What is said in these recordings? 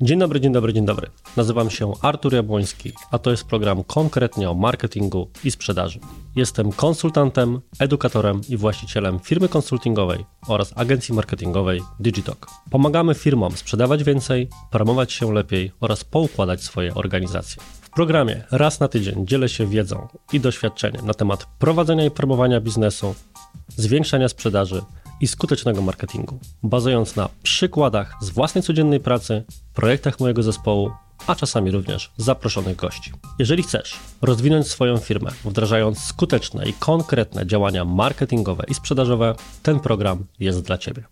Dzień dobry, dzień dobry, dzień dobry. Nazywam się Artur Jabłoński, a to jest program konkretnie o marketingu i sprzedaży. Jestem konsultantem, edukatorem i właścicielem firmy konsultingowej oraz agencji marketingowej Digitalk. Pomagamy firmom sprzedawać więcej, promować się lepiej oraz poukładać swoje organizacje. W programie raz na tydzień dzielę się wiedzą i doświadczeniem na temat prowadzenia i promowania biznesu, zwiększania sprzedaży i skutecznego marketingu, bazując na przykładach z własnej codziennej pracy, projektach mojego zespołu, a czasami również zaproszonych gości. Jeżeli chcesz rozwinąć swoją firmę, wdrażając skuteczne i konkretne działania marketingowe i sprzedażowe, ten program jest dla Ciebie.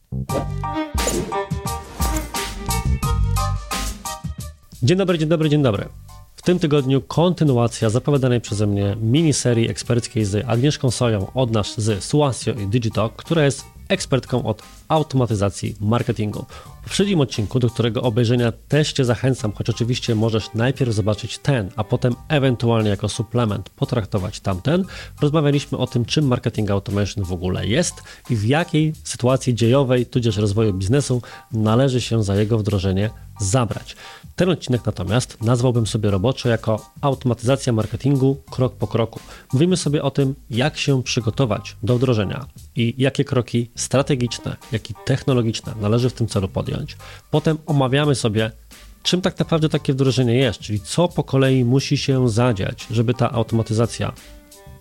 Dzień dobry, dzień dobry, dzień dobry. W tym tygodniu kontynuacja zapowiadanej przeze mnie miniserii eksperckiej z Agnieszką Soją od nas z Suasio i Digitalk, która jest ekspertką od automatyzacji marketingu. W poprzednim odcinku, do którego obejrzenia też Cię zachęcam, choć oczywiście możesz najpierw zobaczyć ten, a potem ewentualnie jako suplement potraktować tamten, rozmawialiśmy o tym, czym marketing automation w ogóle jest i w jakiej sytuacji dziejowej, tudzież rozwoju biznesu należy się za jego wdrożenie zabrać. Ten odcinek natomiast nazwałbym sobie roboczo jako automatyzacja marketingu krok po kroku. Mówimy sobie o tym, jak się przygotować do wdrożenia i jakie kroki strategiczne, jak i technologiczne należy w tym celu podjąć. Potem omawiamy sobie, czym tak naprawdę takie wdrożenie jest, czyli co po kolei musi się zadziać, żeby ta automatyzacja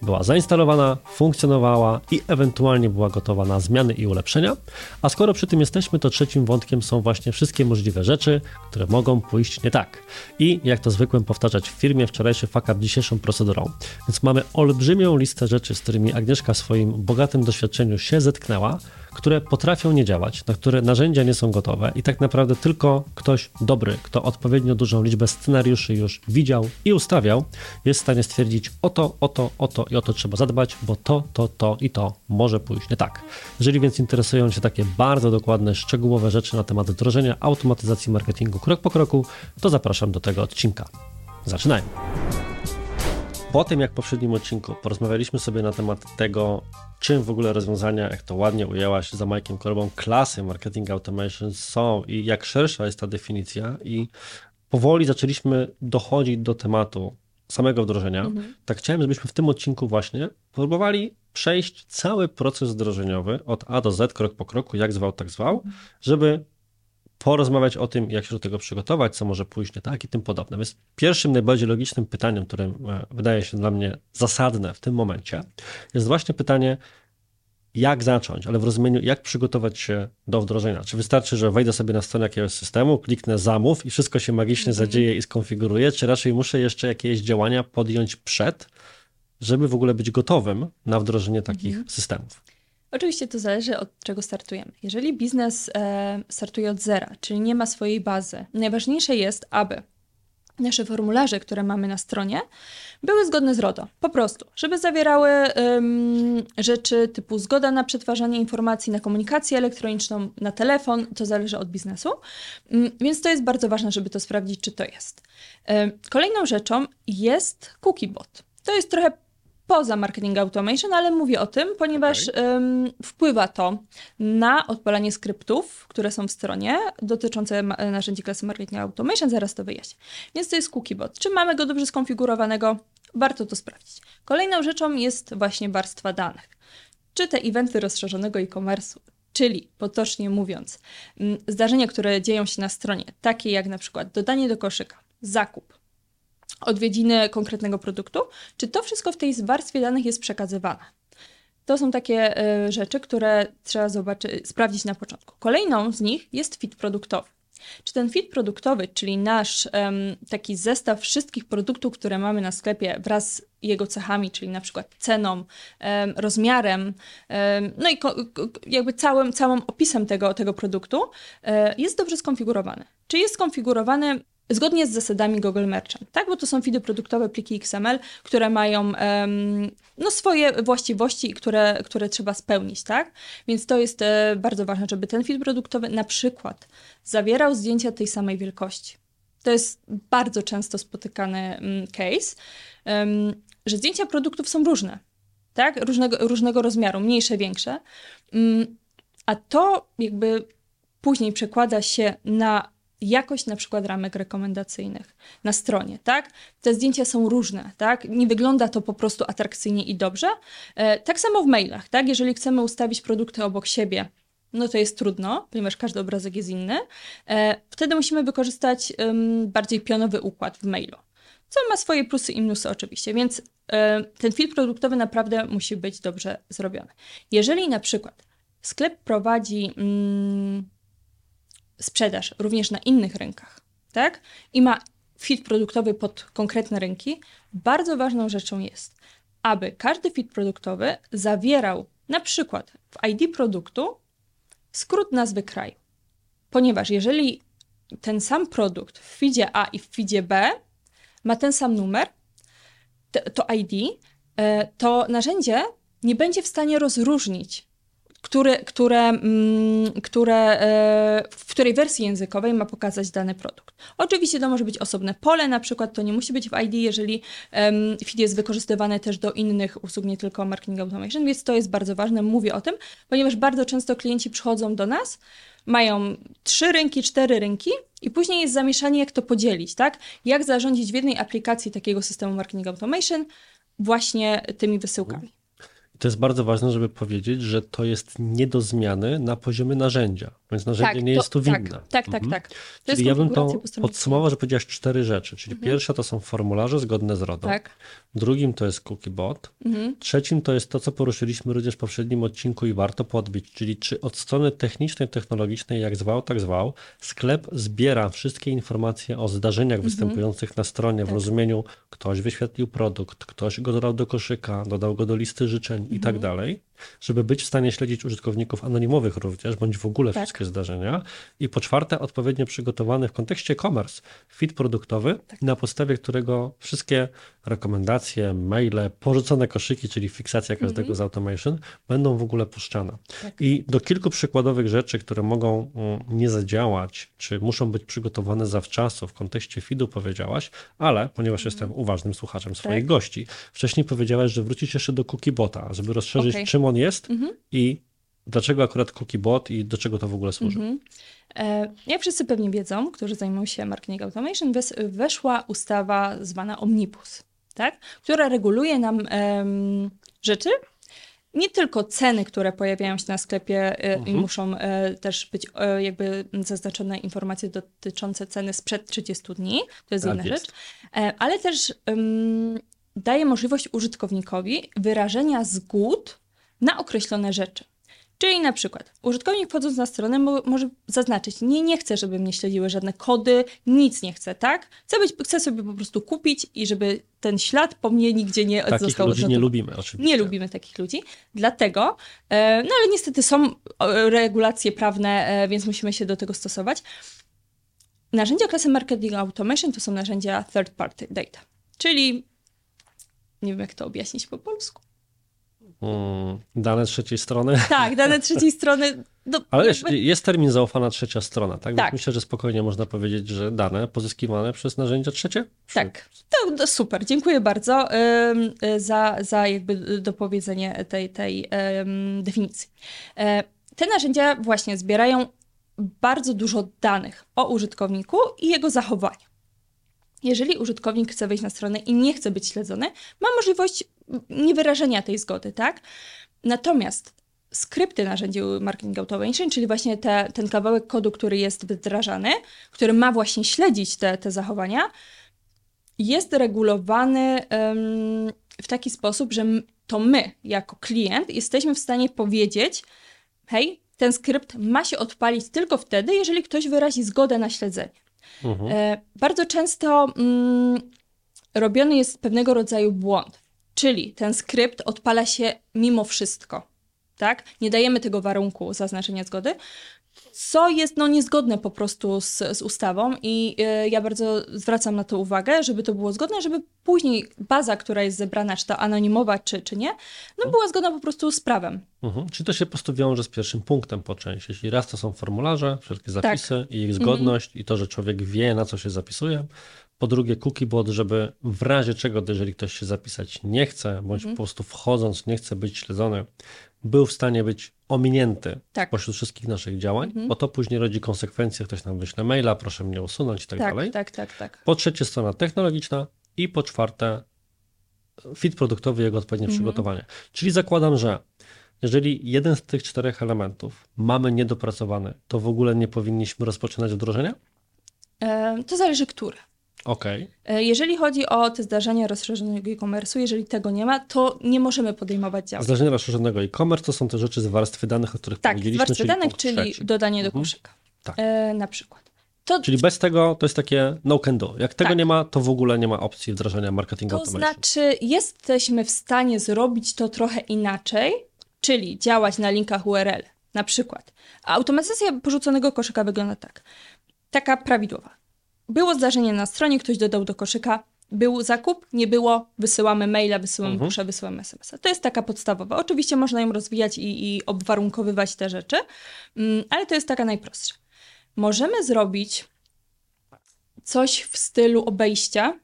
była zainstalowana, funkcjonowała i ewentualnie była gotowa na zmiany i ulepszenia. A skoro przy tym jesteśmy, to trzecim wątkiem są właśnie wszystkie możliwe rzeczy, które mogą pójść nie tak. I jak to zwykłem powtarzać w firmie, wczorajszy fuck dzisiejszą procedurą. Więc mamy olbrzymią listę rzeczy, z którymi Agnieszka w swoim bogatym doświadczeniu się zetknęła, które potrafią nie działać, na które narzędzia nie są gotowe i tak naprawdę tylko ktoś dobry, kto odpowiednio dużą liczbę scenariuszy już widział i ustawiał, jest w stanie stwierdzić o to, o to, o to i o to trzeba zadbać, bo to, to, to i to może pójść nie tak. Jeżeli więc interesują Cię takie bardzo dokładne, szczegółowe rzeczy na temat wdrożenia automatyzacji marketingu krok po kroku, to zapraszam do tego odcinka. Zaczynajmy. Po tym, jak w poprzednim odcinku porozmawialiśmy sobie na temat tego, czym w ogóle rozwiązania, jak to ładnie ujęłaś za Mike'iem Korbą, klasy marketing automation są i jak szersza jest ta definicja i powoli zaczęliśmy dochodzić do tematu samego wdrożenia, mhm. tak chciałem, żebyśmy w tym odcinku właśnie próbowali przejść cały proces wdrożeniowy od A do Z, krok po kroku, jak zwał, tak zwał, mhm. żeby porozmawiać o tym, jak się do tego przygotować, co może pójść nie tak i tym podobne. Więc pierwszym, najbardziej logicznym pytaniem, które e, wydaje się dla mnie zasadne w tym momencie, jest właśnie pytanie, jak zacząć, ale w rozumieniu, jak przygotować się do wdrożenia. Czy wystarczy, że wejdę sobie na stronę jakiegoś systemu, kliknę zamów i wszystko się magicznie mhm. zadzieje i skonfiguruje, czy raczej muszę jeszcze jakieś działania podjąć przed, żeby w ogóle być gotowym na wdrożenie takich mhm. systemów? Oczywiście to zależy od czego startujemy. Jeżeli biznes e, startuje od zera, czyli nie ma swojej bazy, najważniejsze jest, aby nasze formularze, które mamy na stronie, były zgodne z RODO. Po prostu, żeby zawierały um, rzeczy typu zgoda na przetwarzanie informacji, na komunikację elektroniczną, na telefon, to zależy od biznesu. Um, więc to jest bardzo ważne, żeby to sprawdzić, czy to jest. Um, kolejną rzeczą jest cookiebot. To jest trochę poza marketing automation, ale mówię o tym, ponieważ okay. wpływa to na odpalanie skryptów, które są w stronie dotyczące narzędzi klasy marketing automation, zaraz to wyjaśnię. Więc to jest cookiebot. Czy mamy go dobrze skonfigurowanego? Warto to sprawdzić. Kolejną rzeczą jest właśnie warstwa danych. Czy te eventy rozszerzonego e-commerce Czyli, potocznie mówiąc, zdarzenia, które dzieją się na stronie, takie jak na przykład dodanie do koszyka, zakup, odwiedziny konkretnego produktu, czy to wszystko w tej warstwie danych jest przekazywane. To są takie y, rzeczy, które trzeba zobaczyć, sprawdzić na początku. Kolejną z nich jest fit produktowy. Czy ten fit produktowy, czyli nasz um, taki zestaw wszystkich produktów, które mamy na sklepie wraz z jego cechami, czyli na przykład ceną, um, rozmiarem, um, no i jakby całym, całym opisem tego, tego produktu, um, jest dobrze skonfigurowany. Czy jest skonfigurowany zgodnie z zasadami Google Merchant, tak? Bo to są feedy produktowe, pliki XML, które mają um, no, swoje właściwości, które, które trzeba spełnić, tak? Więc to jest e, bardzo ważne, żeby ten feed produktowy na przykład zawierał zdjęcia tej samej wielkości. To jest bardzo często spotykany um, case, um, że zdjęcia produktów są różne, tak? Różnego, różnego rozmiaru, mniejsze, większe. Mm, a to jakby później przekłada się na jakość na przykład ramek rekomendacyjnych na stronie, tak? Te zdjęcia są różne, tak? Nie wygląda to po prostu atrakcyjnie i dobrze. E, tak samo w mailach, tak? Jeżeli chcemy ustawić produkty obok siebie, no to jest trudno, ponieważ każdy obrazek jest inny. E, wtedy musimy wykorzystać bardziej pionowy układ w mailu, co ma swoje plusy i minusy oczywiście, więc e, ten filtr produktowy naprawdę musi być dobrze zrobiony. Jeżeli na przykład sklep prowadzi mm, sprzedaż również na innych rynkach, tak? I ma fit produktowy pod konkretne rynki, bardzo ważną rzeczą jest, aby każdy fit produktowy zawierał na przykład w ID produktu skrót nazwy kraju. Ponieważ jeżeli ten sam produkt w feedzie A i w feedzie B ma ten sam numer, to ID, e, to narzędzie nie będzie w stanie rozróżnić które, które, mm, które, e, w której wersji językowej ma pokazać dany produkt. Oczywiście to może być osobne pole, na przykład to nie musi być w ID, jeżeli feed jest wykorzystywany też do innych usług, nie tylko marketing automation, więc to jest bardzo ważne, mówię o tym, ponieważ bardzo często klienci przychodzą do nas, mają trzy rynki, cztery rynki i później jest zamieszanie, jak to podzielić, tak? Jak zarządzić w jednej aplikacji takiego systemu marketing automation właśnie tymi wysyłkami. To jest bardzo ważne, żeby powiedzieć, że to jest nie do zmiany na poziomie narzędzia, więc narzędzie tak, nie to, jest tu winne. Tak, tak, tak. Mhm. tak. To czyli ja bym to podsumował, że powiedziałaś cztery rzeczy. Czyli mhm. pierwsza to są formularze zgodne z RODO. Tak. Drugim to jest cookiebot. Mhm. Trzecim to jest to, co poruszyliśmy również w poprzednim odcinku i warto podbić, czyli czy od strony technicznej, technologicznej, jak zwał, tak zwał, sklep zbiera wszystkie informacje o zdarzeniach mhm. występujących na stronie tak. w rozumieniu ktoś wyświetlił produkt, ktoś go dodał do koszyka, dodał go do listy życzeń i tak mhm. dalej żeby być w stanie śledzić użytkowników anonimowych również, bądź w ogóle tak. wszystkie zdarzenia. I po czwarte, odpowiednio przygotowany w kontekście e-commerce fit produktowy, tak. na podstawie którego wszystkie rekomendacje, maile, porzucone koszyki, czyli fiksacja każdego mm -hmm. z automation, będą w ogóle puszczane. Tak. I do kilku przykładowych rzeczy, które mogą mm, nie zadziałać, czy muszą być przygotowane zawczasu w kontekście feedu powiedziałaś, ale ponieważ mm -hmm. jestem uważnym słuchaczem swoich tak. gości, wcześniej powiedziałaś, że wrócić jeszcze do cookiebota, żeby rozszerzyć, okay. czym on jest mhm. i dlaczego akurat cookiebot i do czego to w ogóle służy. Mhm. E, jak wszyscy pewnie wiedzą, którzy zajmują się marketing automation, weszła ustawa zwana Omnibus, tak? która reguluje nam um, rzeczy, nie tylko ceny, które pojawiają się na sklepie e, mhm. i muszą e, też być e, jakby zaznaczone informacje dotyczące ceny sprzed 30 dni, to jest tak jedna jest. rzecz, e, ale też um, daje możliwość użytkownikowi wyrażenia zgód na określone rzeczy. Czyli na przykład użytkownik wchodząc na stronę może zaznaczyć, nie, nie chcę, żeby mnie śledziły żadne kody, nic nie chcę, tak? Chcę, być, chcę sobie po prostu kupić i żeby ten ślad po mnie nigdzie nie takich został ludzi nie lubimy oczywiście. Nie lubimy takich ludzi, dlatego, e, no ale niestety są regulacje prawne, e, więc musimy się do tego stosować. Narzędzia klasy Marketing Automation to są narzędzia third party data, czyli nie wiem jak to objaśnić po polsku. Hmm, dane trzeciej strony. Tak, dane trzeciej strony. No, Ale jakby... jest termin zaufana trzecia strona, tak? tak? myślę, że spokojnie można powiedzieć, że dane pozyskiwane przez narzędzia trzecie? Tak, to, super, dziękuję bardzo za, za jakby dopowiedzenie tej, tej definicji. Y, te narzędzia właśnie zbierają bardzo dużo danych o użytkowniku i jego zachowaniu. Jeżeli użytkownik chce wejść na stronę i nie chce być śledzony, ma możliwość niewyrażenia tej zgody, tak? Natomiast skrypty narzędzi marketing automation, czyli właśnie te, ten kawałek kodu, który jest wdrażany, który ma właśnie śledzić te, te zachowania, jest regulowany um, w taki sposób, że to my, jako klient, jesteśmy w stanie powiedzieć: hej, ten skrypt ma się odpalić tylko wtedy, jeżeli ktoś wyrazi zgodę na śledzenie. Mhm. E, bardzo często mm, robiony jest pewnego rodzaju błąd, czyli ten skrypt odpala się mimo wszystko. Tak? Nie dajemy tego warunku zaznaczenia zgody, co jest no, niezgodne po prostu z, z ustawą i y, ja bardzo zwracam na to uwagę, żeby to było zgodne, żeby później baza, która jest zebrana, czy to anonimowa, czy, czy nie, no była zgodna po prostu z prawem. Mhm. Czy to się po prostu wiąże z pierwszym punktem po części? Jeśli raz to są formularze, wszelkie zapisy tak. i ich zgodność mhm. i to, że człowiek wie, na co się zapisuje, Po drugie, cookiebot, żeby w razie czego, jeżeli ktoś się zapisać nie chce, bądź Mhm. po prostu wchodząc nie chce być śledzony, był w stanie być ominięty Tak. pośród wszystkich naszych działań, Mhm. bo to później rodzi konsekwencje, ktoś nam wyśle maila, proszę mnie usunąć i tak, Tak, dalej. tak, tak, tak. Po trzecie, strona technologiczna i po czwarte, fit produktowy, jego odpowiednie Mhm. przygotowanie. Czyli zakładam, że jeżeli jeden z tych czterech elementów mamy niedopracowany, to w ogóle nie powinniśmy rozpoczynać wdrożenia? E, to zależy, który. Okej. E, Jeżeli chodzi o te zdarzenia rozszerzonego e-commerce'u, jeżeli tego nie ma, to nie możemy podejmować działań. Zdarzenia rozszerzonego e-commerce to są te rzeczy z warstwy danych, o których Tak, powiedzieliśmy, warstwy czyli danych, czyli trzeci. dodanie do Mhm. koszyka. Tak. E, na przykład. To, Czyli bez tego to jest takie no can do. Jak tego Tak. nie ma, to w ogóle nie ma opcji wdrażania marketing to znaczy, jesteśmy w stanie zrobić to trochę inaczej, czyli działać na linkach URL. Na przykład. A automatyzacja porzuconego koszyka wygląda tak. Taka prawidłowa. Było zdarzenie na stronie, ktoś dodał do koszyka, był zakup, nie było, wysyłamy maila, wysyłamy Mhm. wysyłamy SMS-a. To jest taka podstawowa. Oczywiście można ją rozwijać i, i obwarunkowywać te rzeczy, mm, ale to jest taka najprostsza. Możemy zrobić coś w stylu obejścia,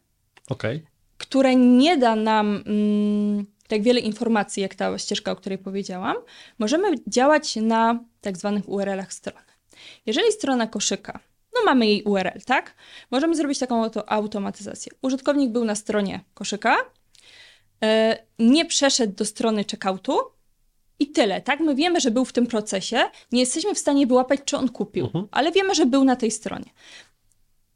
Okej. które nie da nam mm, tak wiele informacji, jak ta ścieżka, o której powiedziałam, możemy działać na tak zwanych URL-ach strony. Jeżeli strona koszyka, no mamy jej URL, tak? Możemy zrobić taką auto automatyzację. Użytkownik był na stronie koszyka, e, nie przeszedł do strony checkoutu i tyle, tak? My wiemy, że był w tym procesie, nie jesteśmy w stanie wyłapać, czy on kupił, Mhm. ale wiemy, że był na tej stronie.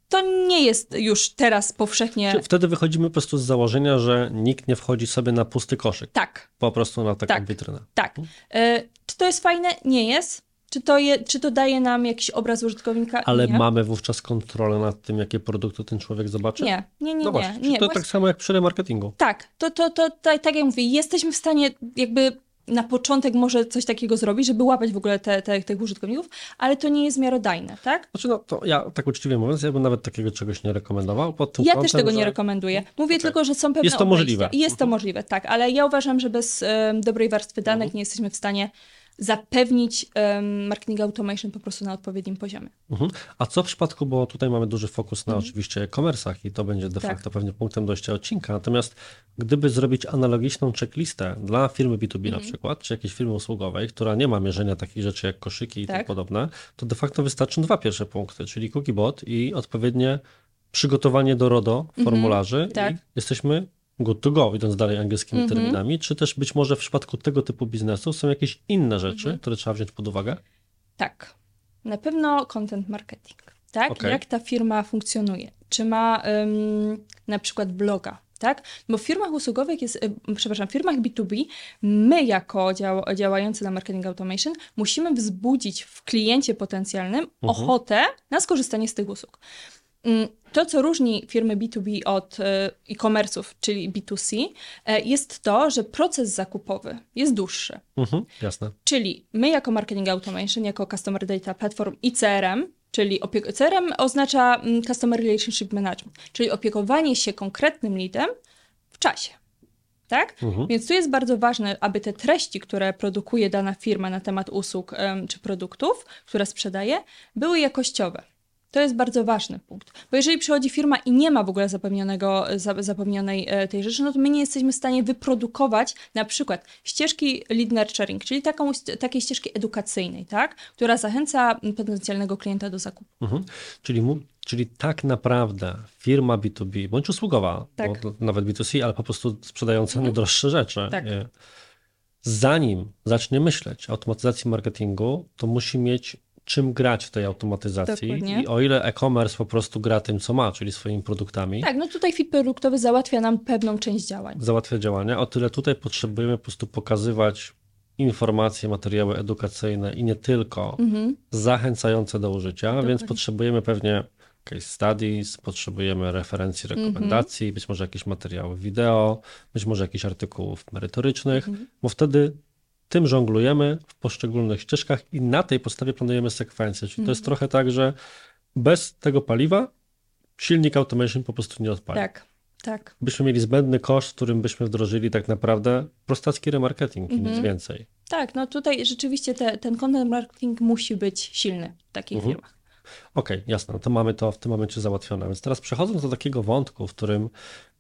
To nie jest już teraz powszechnie... Czy Wtedy wychodzimy po prostu z założenia, że nikt nie wchodzi sobie na pusty koszyk, Tak, po prostu na taką Tak. witrynę. Tak. E, czy to jest fajne? Nie jest. Czy to, je, czy to daje nam jakiś obraz użytkownika? Ale nie. mamy wówczas kontrolę nad tym, jakie produkty ten człowiek zobaczy? Nie, nie, nie, No nie. nie. to tak samo jak przy remarketingu. Tak, to, to, to, tak, tak jak mówię, jesteśmy w stanie jakby na początek może coś takiego zrobić, żeby łapać w ogóle te, te, tych użytkowników, ale to nie jest miarodajne, tak? Znaczy, no to ja tak uczciwie mówiąc, ja bym nawet takiego czegoś nie rekomendował. Pod tym Ja kątem, też tego nie że- rekomenduję. Mówię Okej. tylko, że są pewne Jest to obejścia. możliwe. Jest to Mhm. możliwe, tak, ale ja uważam, że bez em, dobrej warstwy danych Mhm. nie jesteśmy w stanie zapewnić um, marketing automation po prostu na odpowiednim poziomie. Mhm. A co w przypadku, bo tutaj mamy duży fokus na Mhm. oczywiście e-commerce'ach i to będzie de Tak. facto pewnie punktem dojścia odcinka. Natomiast gdyby zrobić analogiczną checklistę dla firmy B2B Mhm. na przykład, czy jakiejś firmy usługowej, która nie ma mierzenia takich rzeczy jak koszyki i Tak. podobne, to de facto wystarczą dwa pierwsze punkty, czyli cookiebot i odpowiednie przygotowanie do RODO formularzy tak. i jesteśmy good to go, idąc dalej angielskimi Mhm. terminami, czy też być może w przypadku tego typu biznesu są jakieś inne rzeczy, Mhm. które trzeba wziąć pod uwagę? Tak. Na pewno content marketing. Tak? Okej. Jak ta firma funkcjonuje? Czy ma ym, na przykład bloga? Tak? Bo w firmach usługowych jest, y, przepraszam, w firmach B2B my jako dział, działający na marketing automation musimy wzbudzić w kliencie potencjalnym ochotę na skorzystanie z tych usług. To, co różni firmy B2B od y, e-commerce'ów, czyli B2C, y, jest to, że proces zakupowy jest dłuższy. Mhm, jasne. Czyli my jako Marketing Automation, jako Customer Data Platform i CRM, czyli opiek- CRM oznacza mm, Customer Relationship Management, czyli opiekowanie się konkretnym leadem w czasie. Tak? Mhm. Więc tu jest bardzo ważne, aby te treści, które produkuje dana firma na temat usług czy produktów, które sprzedaje, były jakościowe. To jest bardzo ważny punkt. Bo jeżeli przychodzi firma i nie ma w ogóle zapewnionego, za- zapewnionej e, tej rzeczy, no to my nie jesteśmy w stanie wyprodukować na przykład ścieżki lead nurturing, czyli taką, takiej ścieżki edukacyjnej, tak? która zachęca potencjalnego klienta do zakupu. Mhm. Czyli, mu, czyli tak naprawdę firma B2B, bądź usługowa, Tak. bo nawet B2C, ale po prostu sprzedająca najdroższe rzeczy, Tak. zanim zacznie myśleć o automatyzacji marketingu, to musi mieć czym grać w tej automatyzacji. Dokładnie. I o ile e-commerce po prostu gra tym, co ma, czyli swoimi produktami, Tak, no tutaj fit produktowy załatwia nam pewną część działań. załatwia działania, o tyle tutaj potrzebujemy po prostu pokazywać informacje, materiały edukacyjne i nie tylko Mhm. zachęcające do użycia, więc Dokładnie. potrzebujemy pewnie case studies, potrzebujemy referencji, Mhm. rekomendacji, być może jakieś materiały wideo, być może jakichś artykułów merytorycznych, Mhm. bo wtedy tym żonglujemy w poszczególnych ścieżkach i na tej podstawie planujemy sekwencję. Czyli to jest Mhm. trochę tak, że bez tego paliwa silnik automation po prostu nie odpali. Tak, tak. Byśmy mieli zbędny koszt, którym byśmy wdrożyli tak naprawdę prostacki remarketing i nic Mhm. więcej. Tak, no tutaj rzeczywiście te, ten content marketing musi być silny w takich Mhm. firmach. Okej, okay, jasne, no to mamy to w tym momencie załatwione. Więc teraz przechodząc do takiego wątku, w którym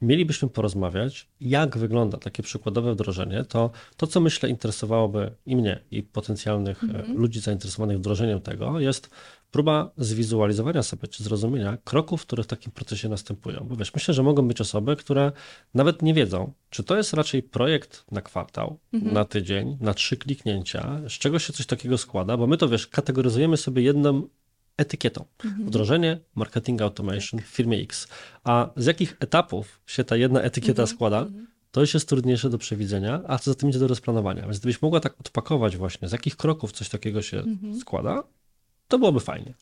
mielibyśmy porozmawiać, jak wygląda takie przykładowe wdrożenie, to to, co myślę interesowałoby i mnie, i potencjalnych mm-hmm. ludzi zainteresowanych wdrożeniem tego, jest próba zwizualizowania sobie, czy zrozumienia kroków, które w takim procesie następują. Bo wiesz, myślę, że mogą być osoby, które nawet nie wiedzą, czy to jest raczej projekt na kwartał, mhm. na tydzień, na trzy kliknięcia, z czego się coś takiego składa, bo my to wiesz, kategoryzujemy sobie jedną etykietą. Mhm. Wdrożenie marketing automation w firmie X. A z jakich etapów się ta jedna etykieta mhm. składa, to już jest trudniejsze do przewidzenia, a co za tym idzie do rozplanowania. Więc gdybyś mogła tak odpakować właśnie, z jakich kroków coś takiego się mhm. składa, to byłoby fajnie.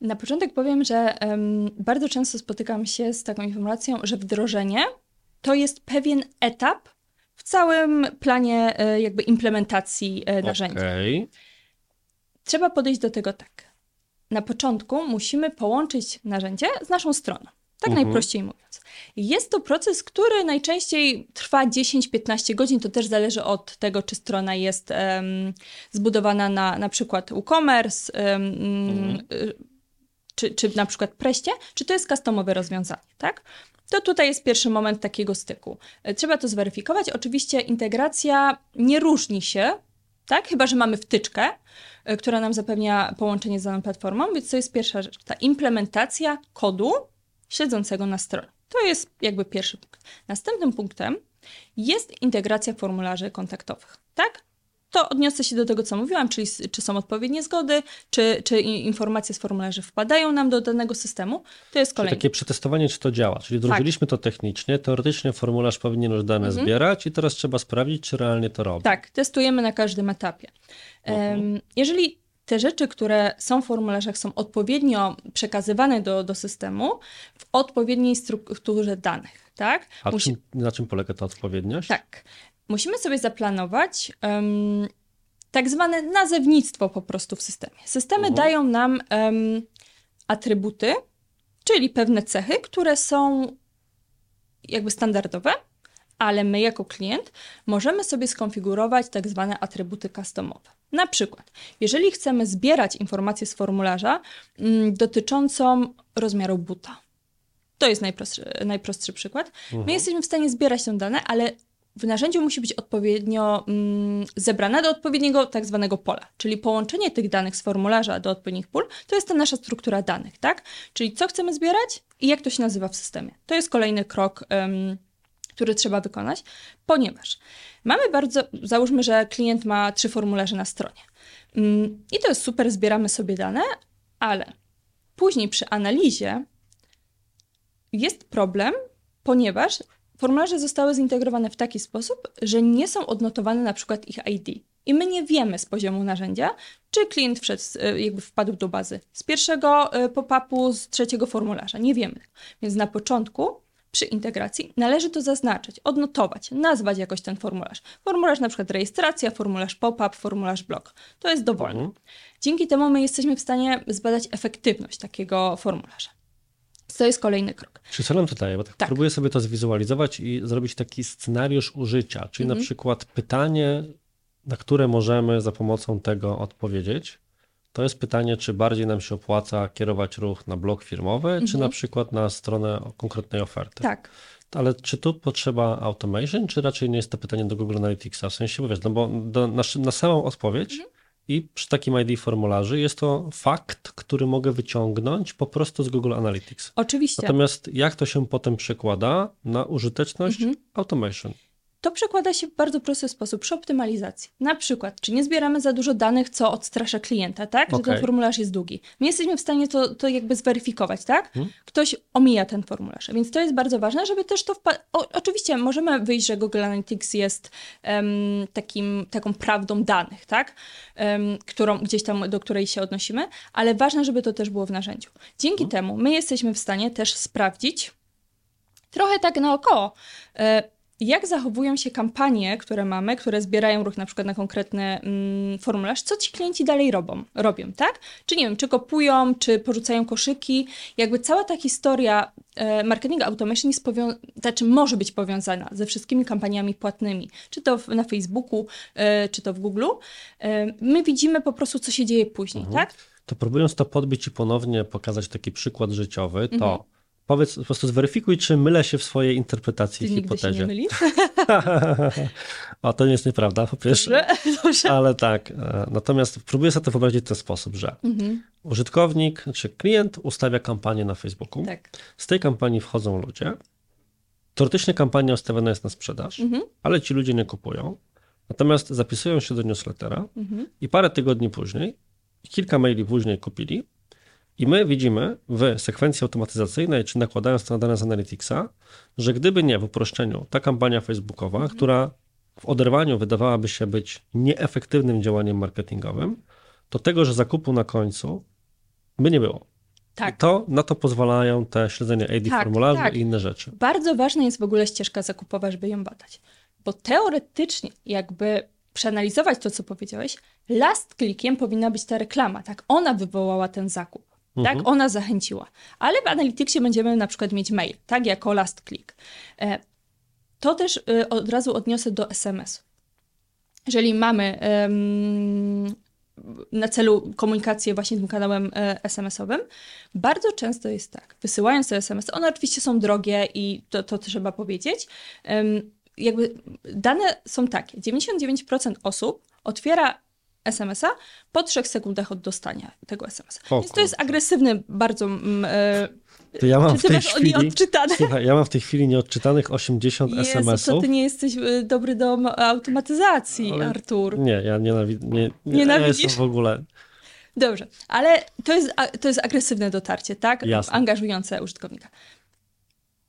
Na początek powiem, że um, bardzo często spotykam się z taką informacją, że wdrożenie to jest pewien etap w całym planie e, jakby implementacji e, narzędzi. Okay. Trzeba podejść do tego tak. Na początku musimy połączyć narzędzie z naszą stroną. Tak mhm. najprościej mówiąc. Jest to proces, który najczęściej trwa 10-15 godzin. To też zależy od tego, czy strona jest um, zbudowana na na przykład WooCommerce, um, mhm. czy, czy na przykład Preście, czy to jest customowe rozwiązanie, tak? To tutaj jest pierwszy moment takiego styku. E, trzeba to zweryfikować. Oczywiście integracja nie różni się, tak? Chyba, że mamy wtyczkę, e, która nam zapewnia połączenie z daną platformą, więc to jest pierwsza rzecz. Ta implementacja kodu śledzącego na stronie. To jest jakby pierwszy punkt. Następnym punktem jest integracja formularzy kontaktowych, tak? To odniosę się do tego, co mówiłam, czyli czy są odpowiednie zgody, czy, czy informacje z formularzy wpadają nam do danego systemu. To jest kolejne. Czyli takie przetestowanie, czy to działa. Czyli wdrożyliśmy tak. to technicznie, teoretycznie formularz powinien już dane mhm. zbierać i teraz trzeba sprawdzić, czy realnie to robi. Tak, testujemy na każdym etapie. Mhm. Jeżeli te rzeczy, które są w formularzach, są odpowiednio przekazywane do, do systemu w odpowiedniej strukturze danych, tak? A Musi... czym, na czym polega ta odpowiedniość? Tak. Musimy sobie zaplanować um, tak zwane nazewnictwo po prostu w systemie. Systemy uh-huh. dają nam um, atrybuty, czyli pewne cechy, które są jakby standardowe, ale my jako klient możemy sobie skonfigurować tak zwane atrybuty customowe. Na przykład, jeżeli chcemy zbierać informacje z formularza mm, dotyczącą rozmiaru buta, to jest najprostszy, najprostszy przykład. Mhm. My jesteśmy w stanie zbierać te dane, ale w narzędziu musi być odpowiednio mm, zebrane do odpowiedniego tak zwanego pola, czyli połączenie tych danych z formularza do odpowiednich pól, to jest ta nasza struktura danych, tak? Czyli co chcemy zbierać i jak to się nazywa w systemie. To jest kolejny krok, który trzeba wykonać, ponieważ mamy bardzo, załóżmy, że klient ma trzy formularze na stronie. Mm, I to jest super, zbieramy sobie dane, ale później przy analizie jest problem, ponieważ formularze zostały zintegrowane w taki sposób, że nie są odnotowane na przykład ich ID. I my nie wiemy z poziomu narzędzia, czy klient wszedł, e, jakby wpadł do bazy z pierwszego e, pop-upu, z trzeciego formularza. Nie wiemy. Więc na początku przy integracji należy to zaznaczyć, odnotować, nazwać jakoś ten formularz. Formularz na przykład rejestracja, formularz pop-up, formularz blok. To jest dowolne. Mhm. Dzięki temu my jesteśmy w stanie zbadać efektywność takiego formularza. To jest kolejny krok. Czy co nam to daje? Bo tak, tak. próbuję sobie to zwizualizować i zrobić taki scenariusz użycia, czyli mhm. na przykład pytanie, na które możemy za pomocą tego odpowiedzieć. To jest pytanie, czy bardziej nam się opłaca kierować ruch na blok firmowy, mhm. czy na przykład na stronę konkretnej oferty. Tak. Ale czy tu potrzeba automation, czy raczej nie jest to pytanie do Google Analyticsa? W sensie, bo wiesz, no bo do, na, na samą odpowiedź mhm. I przy takim ID formularzy jest to fakt, który mogę wyciągnąć po prostu z Google Analytics. Oczywiście. Natomiast jak to się potem przekłada na użyteczność mhm. automation? To przekłada się w bardzo prosty sposób przy optymalizacji. Na przykład, czy nie zbieramy za dużo danych, co odstrasza klienta, tak? Że okay. ten formularz jest długi. My jesteśmy w stanie to, to jakby zweryfikować, tak? Hmm? Ktoś omija ten formularz. Więc to jest bardzo ważne, żeby też to wpa- Oczywiście możemy wyjść, że Google Analytics jest um, takim, taką prawdą danych, tak? Um, którą, gdzieś tam, do której się odnosimy, ale ważne, żeby to też było w narzędziu. Dzięki hmm? temu my jesteśmy w stanie też sprawdzić trochę tak naokoło, e, jak zachowują się kampanie, które mamy, które zbierają ruch na przykład na konkretny mm, formularz, co ci klienci dalej robią, robią, tak? Czy nie wiem, czy kopują, czy porzucają koszyki. Jakby cała ta historia e, marketing automation jest powią- znaczy może być powiązana ze wszystkimi kampaniami płatnymi, czy to w, na Facebooku, e, czy to w Google. E, my widzimy po prostu, co się dzieje później, mhm. tak? to próbując to podbić i ponownie pokazać taki przykład życiowy, to Mhm. Powiedz, po prostu zweryfikuj, czy mylę się w swojej interpretacji Ty i nigdy się nie hipotezie. mylisz? A to nie jest nieprawda, po pierwsze. Dobrze, dobrze. Ale tak, e, natomiast próbuję sobie to wyobrazić w ten sposób, że Mhm. użytkownik czy klient ustawia kampanię na Facebooku. Tak. Z tej kampanii wchodzą ludzie. Teoretycznie kampania ustawiona jest na sprzedaż, Mhm. ale ci ludzie nie kupują. Natomiast zapisują się do newslettera Mhm. i parę tygodni później, kilka maili później kupili. I my widzimy w sekwencji automatyzacyjnej, czy nakładając to na dane z Analyticsa, że gdyby nie w uproszczeniu ta kampania facebookowa, Mhm. która w oderwaniu wydawałaby się być nieefektywnym działaniem marketingowym, to tego, że zakupu na końcu by nie było. Tak. I to, na to pozwalają te śledzenie AD Tak, formularzy tak. i inne rzeczy. Bardzo ważna jest w ogóle ścieżka zakupowa, żeby ją badać. Bo teoretycznie, jakby przeanalizować to, co powiedziałeś, last clickiem powinna być ta reklama, tak? Ona wywołała ten zakup, Mhm. tak? Ona zachęciła. Ale w Analyticsie będziemy na przykład mieć mail, tak? Jako last click. E, To też y, od razu odniosę do SMS-u. Jeżeli mamy em, na celu komunikację właśnie tym kanałem e, SMS-owym, bardzo często jest tak, wysyłając te SMS, one oczywiście są drogie i to, to trzeba powiedzieć, em, jakby dane są takie, 99% osób otwiera SMS-a po 3 sekundach od dostania tego SMS-a. Więc to jest agresywny bardzo... e, To ja mam w tej chwili... nieodczytane? Słuchaj, ja mam w tej chwili nieodczytanych 80 Jezu, to SMS-ów. ty nie jesteś y, dobry do ma- automatyzacji, Ale- Artur. Nie, ja nienawidzę. Nie, nie, Nienawidzisz? Ja jestem w ogóle. Dobrze, ale to jest, to jest agresywne dotarcie, tak? Jasne. Angażujące użytkownika.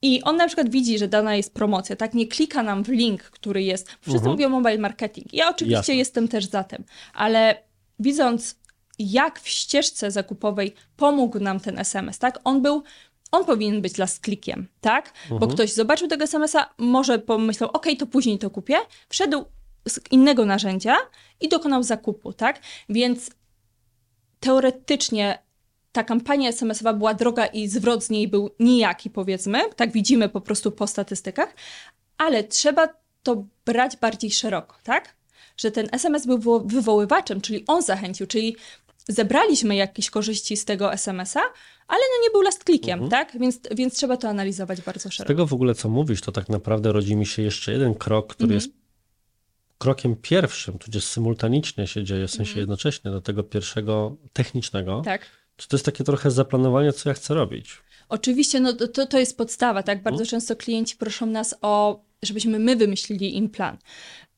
I on na przykład widzi, że dana jest promocja, tak? Nie klika nam w link, który jest. Wszyscy Mhm. mówią mobile marketing. Ja oczywiście Jasne. jestem też za tym, ale widząc, jak w ścieżce zakupowej pomógł nam ten SMS, tak? On był. On powinien być last clickiem, tak? Bo Mhm. ktoś zobaczył tego SMS-a, może pomyślał, ok, to później to kupię, wszedł z innego narzędzia i dokonał zakupu, tak? Więc teoretycznie ta kampania SMS-owa była droga i zwrot z niej był nijaki, powiedzmy. Tak widzimy po prostu po statystykach, ale trzeba to brać bardziej szeroko, tak? Że ten SMS był wywo- wywoływaczem, czyli on zachęcił, czyli zebraliśmy jakieś korzyści z tego SMS-a, ale no nie był last clickiem, tak? Więc, więc trzeba to analizować bardzo Z szeroko. tego w ogóle, co mówisz, to tak naprawdę rodzi mi się jeszcze jeden krok, który Mhm. jest krokiem pierwszym, tudzież symultanicznie się dzieje, w sensie Mhm. jednocześnie do tego pierwszego technicznego. Tak. Czy to jest takie trochę zaplanowanie, co ja chcę robić? Oczywiście, no to- to, jest podstawa, tak? Bardzo Mhm. często klienci proszą nas o, żebyśmy my wymyślili im plan.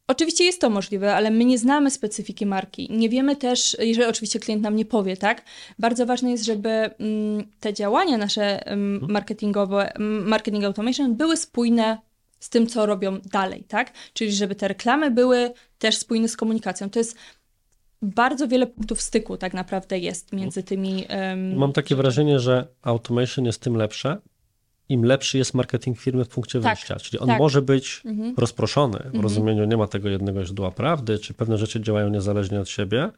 Oczywiście jest to możliwe, ale my nie znamy specyfiki marki. Nie wiemy też, jeżeli oczywiście klient nam nie powie, tak? Bardzo ważne jest, żeby mm, te działania nasze mm, marketingowe, mm, marketing automation były spójne z tym, co robią dalej, tak? Czyli żeby te reklamy były też spójne z komunikacją. To jest bardzo wiele punktów styku tak naprawdę jest między tymi... em, Mam takie wrażenie, że automation jest tym lepsze, im lepszy jest marketing firmy w punkcie Tak, wyjścia. Czyli on tak. może być Mhm. rozproszony, w rozumieniu nie ma tego jednego źródła prawdy, czy pewne rzeczy działają niezależnie od siebie,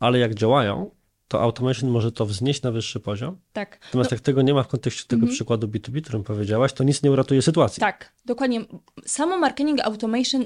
ale jak działają, to automation może to wznieść na wyższy poziom. Tak. Natomiast jak tego nie ma w kontekście tego przykładu B2B, którym powiedziałaś, to nic nie uratuje sytuacji. Tak, dokładnie. Samo marketing automation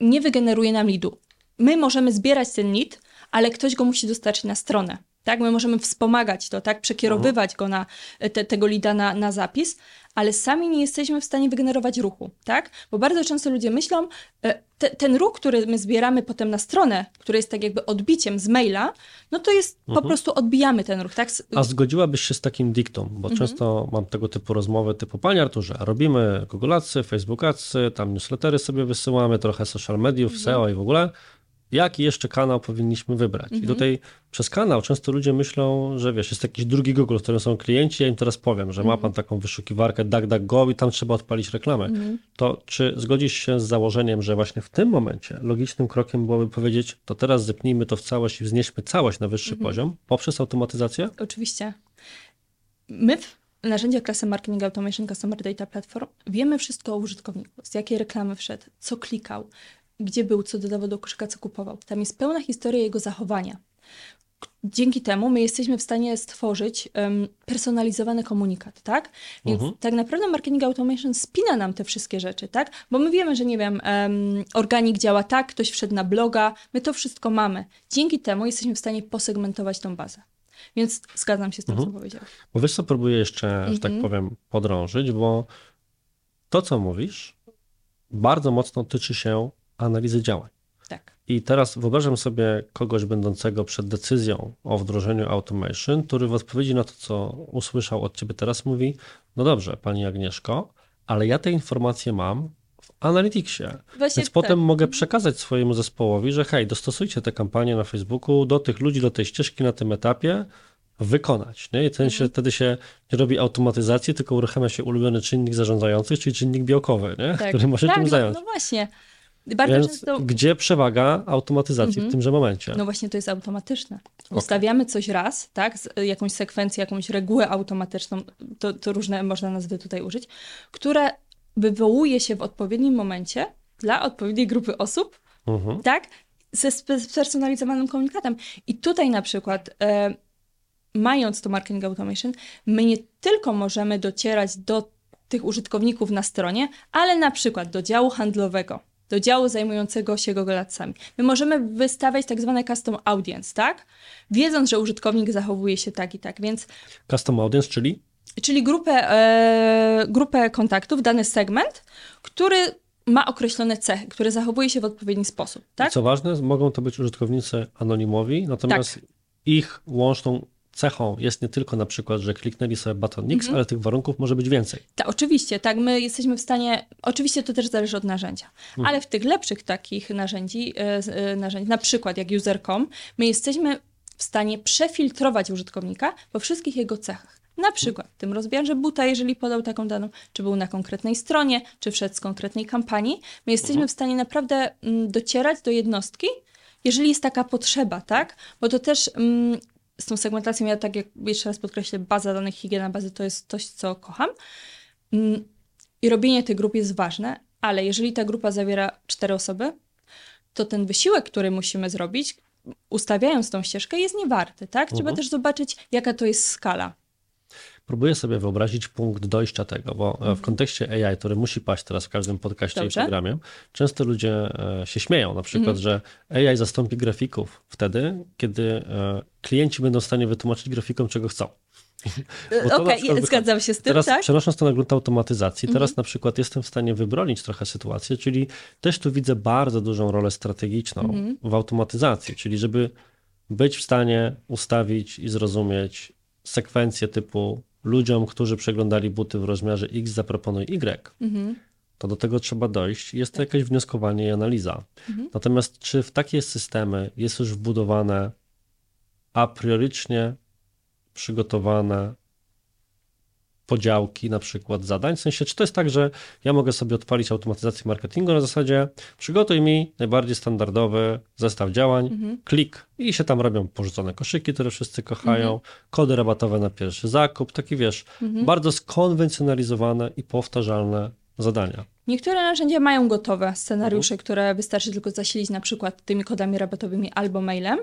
nie wygeneruje nam lidu. My możemy zbierać ten lead, ale ktoś go musi dostarczyć na stronę. Tak, my możemy wspomagać to, tak, przekierowywać go na te, tego lida na, na zapis, ale sami nie jesteśmy w stanie wygenerować ruchu, tak? Bo bardzo często ludzie myślą, e, te, ten ruch, który my zbieramy potem na stronę, który jest tak jakby odbiciem z maila, no to jest po prostu odbijamy ten ruch, tak? A zgodziłabyś się z takim diktą, bo często mam tego typu rozmowy typu, panie Arturze, robimy Google Adsy, Facebook Adsy, tam newslettery sobie wysyłamy, trochę social mediów, SEO i w ogóle. Jaki jeszcze kanał powinniśmy wybrać? I tutaj przez kanał często ludzie myślą, że wiesz, jest jakiś drugi Google, w którym są klienci, ja im teraz powiem, że ma pan taką wyszukiwarkę DuckDuckGo i tam trzeba odpalić reklamę. To czy zgodzisz się z założeniem, że właśnie w tym momencie logicznym krokiem byłoby powiedzieć, to teraz zepnijmy to w całość i wznieśmy całość na wyższy poziom poprzez automatyzację? Oczywiście. My w narzędziach klasy Marketing Automation Customer Data Platform wiemy wszystko o użytkowniku, z jakiej reklamy wszedł, co klikał, gdzie był, co dodawał do koszyka, co kupował. Tam jest pełna historia jego zachowania. Dzięki temu my jesteśmy w stanie stworzyć um, personalizowany komunikat, tak? Więc Mhm. tak naprawdę marketing automation spina nam te wszystkie rzeczy, tak? Bo my wiemy, że nie wiem, um, organik działa tak, ktoś wszedł na bloga, my to wszystko mamy. Dzięki temu jesteśmy w stanie posegmentować tą bazę. Więc zgadzam się z tym, Mhm. co powiedziałeś. Bo wiesz co, próbuję jeszcze, że tak Mhm. powiem, podrążyć, bo to, co mówisz, bardzo mocno tyczy się analizy działań. Tak. I teraz wyobrażam sobie kogoś będącego przed decyzją o wdrożeniu automation, który w odpowiedzi na to, co usłyszał od ciebie teraz, mówi: No dobrze, pani Agnieszko, ale ja te informacje mam w Analyticsie. Właśnie Więc potem tak. mogę przekazać swojemu zespołowi, że hej, dostosujcie te kampanie na Facebooku do tych ludzi, do tej ścieżki na tym etapie, wykonać. Nie? I ten się, Mhm. wtedy się nie robi automatyzacji, tylko uruchamia się ulubiony czynnik zarządzający, czyli czynnik białkowy, nie? Tak. który może tak, tym no, zająć. No właśnie. Bardzo Więc często... gdzie przewaga automatyzacji Mhm. w tymże momencie? No właśnie to jest automatyczne. Ustawiamy coś raz, tak, z, jakąś sekwencję, jakąś regułę automatyczną, to, to różne można nazwy tutaj użyć, które wywołuje się w odpowiednim momencie dla odpowiedniej grupy osób, Mhm. tak, ze spe- spersonalizowanym komunikatem. I tutaj na przykład, e, mając to marketing automation, my nie tylko możemy docierać do tych użytkowników na stronie, ale na przykład do działu handlowego, do działu zajmującego się Google'ami. My możemy wystawiać tak zwane custom audience, tak? Wiedząc, że użytkownik zachowuje się tak i tak, więc Custom audience, czyli czyli grupę, e, grupę kontaktów, dany segment, który ma określone cechy, który zachowuje się w odpowiedni sposób, tak? co ważne, mogą to być użytkownicy anonimowi, natomiast Tak. ich łączną cechą jest nie tylko na przykład, że kliknęli sobie button X, Mhm. ale tych warunków może być więcej. Tak, oczywiście, tak, my jesteśmy w stanie, oczywiście to też zależy od narzędzia, ale w tych lepszych takich narzędzi, e, e, narzędzi, na przykład jak user.com, my jesteśmy w stanie przefiltrować użytkownika po wszystkich jego cechach. Na przykład tym rozmiarze buta, jeżeli podał taką daną, czy był na konkretnej stronie, czy wszedł z konkretnej kampanii, my jesteśmy w stanie naprawdę mm, docierać do jednostki, jeżeli jest taka potrzeba, tak? Bo to też mm, z tą segmentacją, ja tak jak jeszcze raz podkreślę, baza danych, higiena bazy to jest coś, co kocham. Mm, I robienie tych grup jest ważne, ale jeżeli ta grupa zawiera cztery osoby, to ten wysiłek, który musimy zrobić, ustawiając tą ścieżkę, jest niewarty, tak? Trzeba Mhm. też zobaczyć, jaka to jest skala. Próbuję sobie wyobrazić punkt dojścia tego, bo e, w kontekście AI, który musi paść teraz w każdym podcaście Dobrze. i programie, często ludzie e, się śmieją na przykład, że AI zastąpi grafików wtedy, kiedy e, klienci będą w stanie wytłumaczyć grafikom, czego chcą. Okej, wychodzi. zgadzam się z tym, Teraz tak? przenosząc to na grunt automatyzacji, teraz na przykład jestem w stanie wybronić trochę sytuację, czyli też tu widzę bardzo dużą rolę strategiczną w automatyzacji, czyli żeby być w stanie ustawić i zrozumieć sekwencję typu ludziom, którzy przeglądali buty w rozmiarze X, zaproponuj Y. Mhm. To do tego trzeba dojść. Jest to jakieś wnioskowanie i analiza. Natomiast czy w takie systemy jest już wbudowane a priorycznie przygotowane podziałki na przykład zadań? W sensie, czy to jest tak, że ja mogę sobie odpalić automatyzację marketingu na zasadzie przygotuj mi najbardziej standardowy zestaw działań, Mhm. klik i się tam robią porzucone koszyki, które wszyscy kochają, kody rabatowe na pierwszy zakup, taki wiesz, Mhm. bardzo skonwencjonalizowane i powtarzalne zadania. Niektóre narzędzia mają gotowe scenariusze, Mhm. które wystarczy tylko zasilić na przykład tymi kodami rabatowymi albo mailem,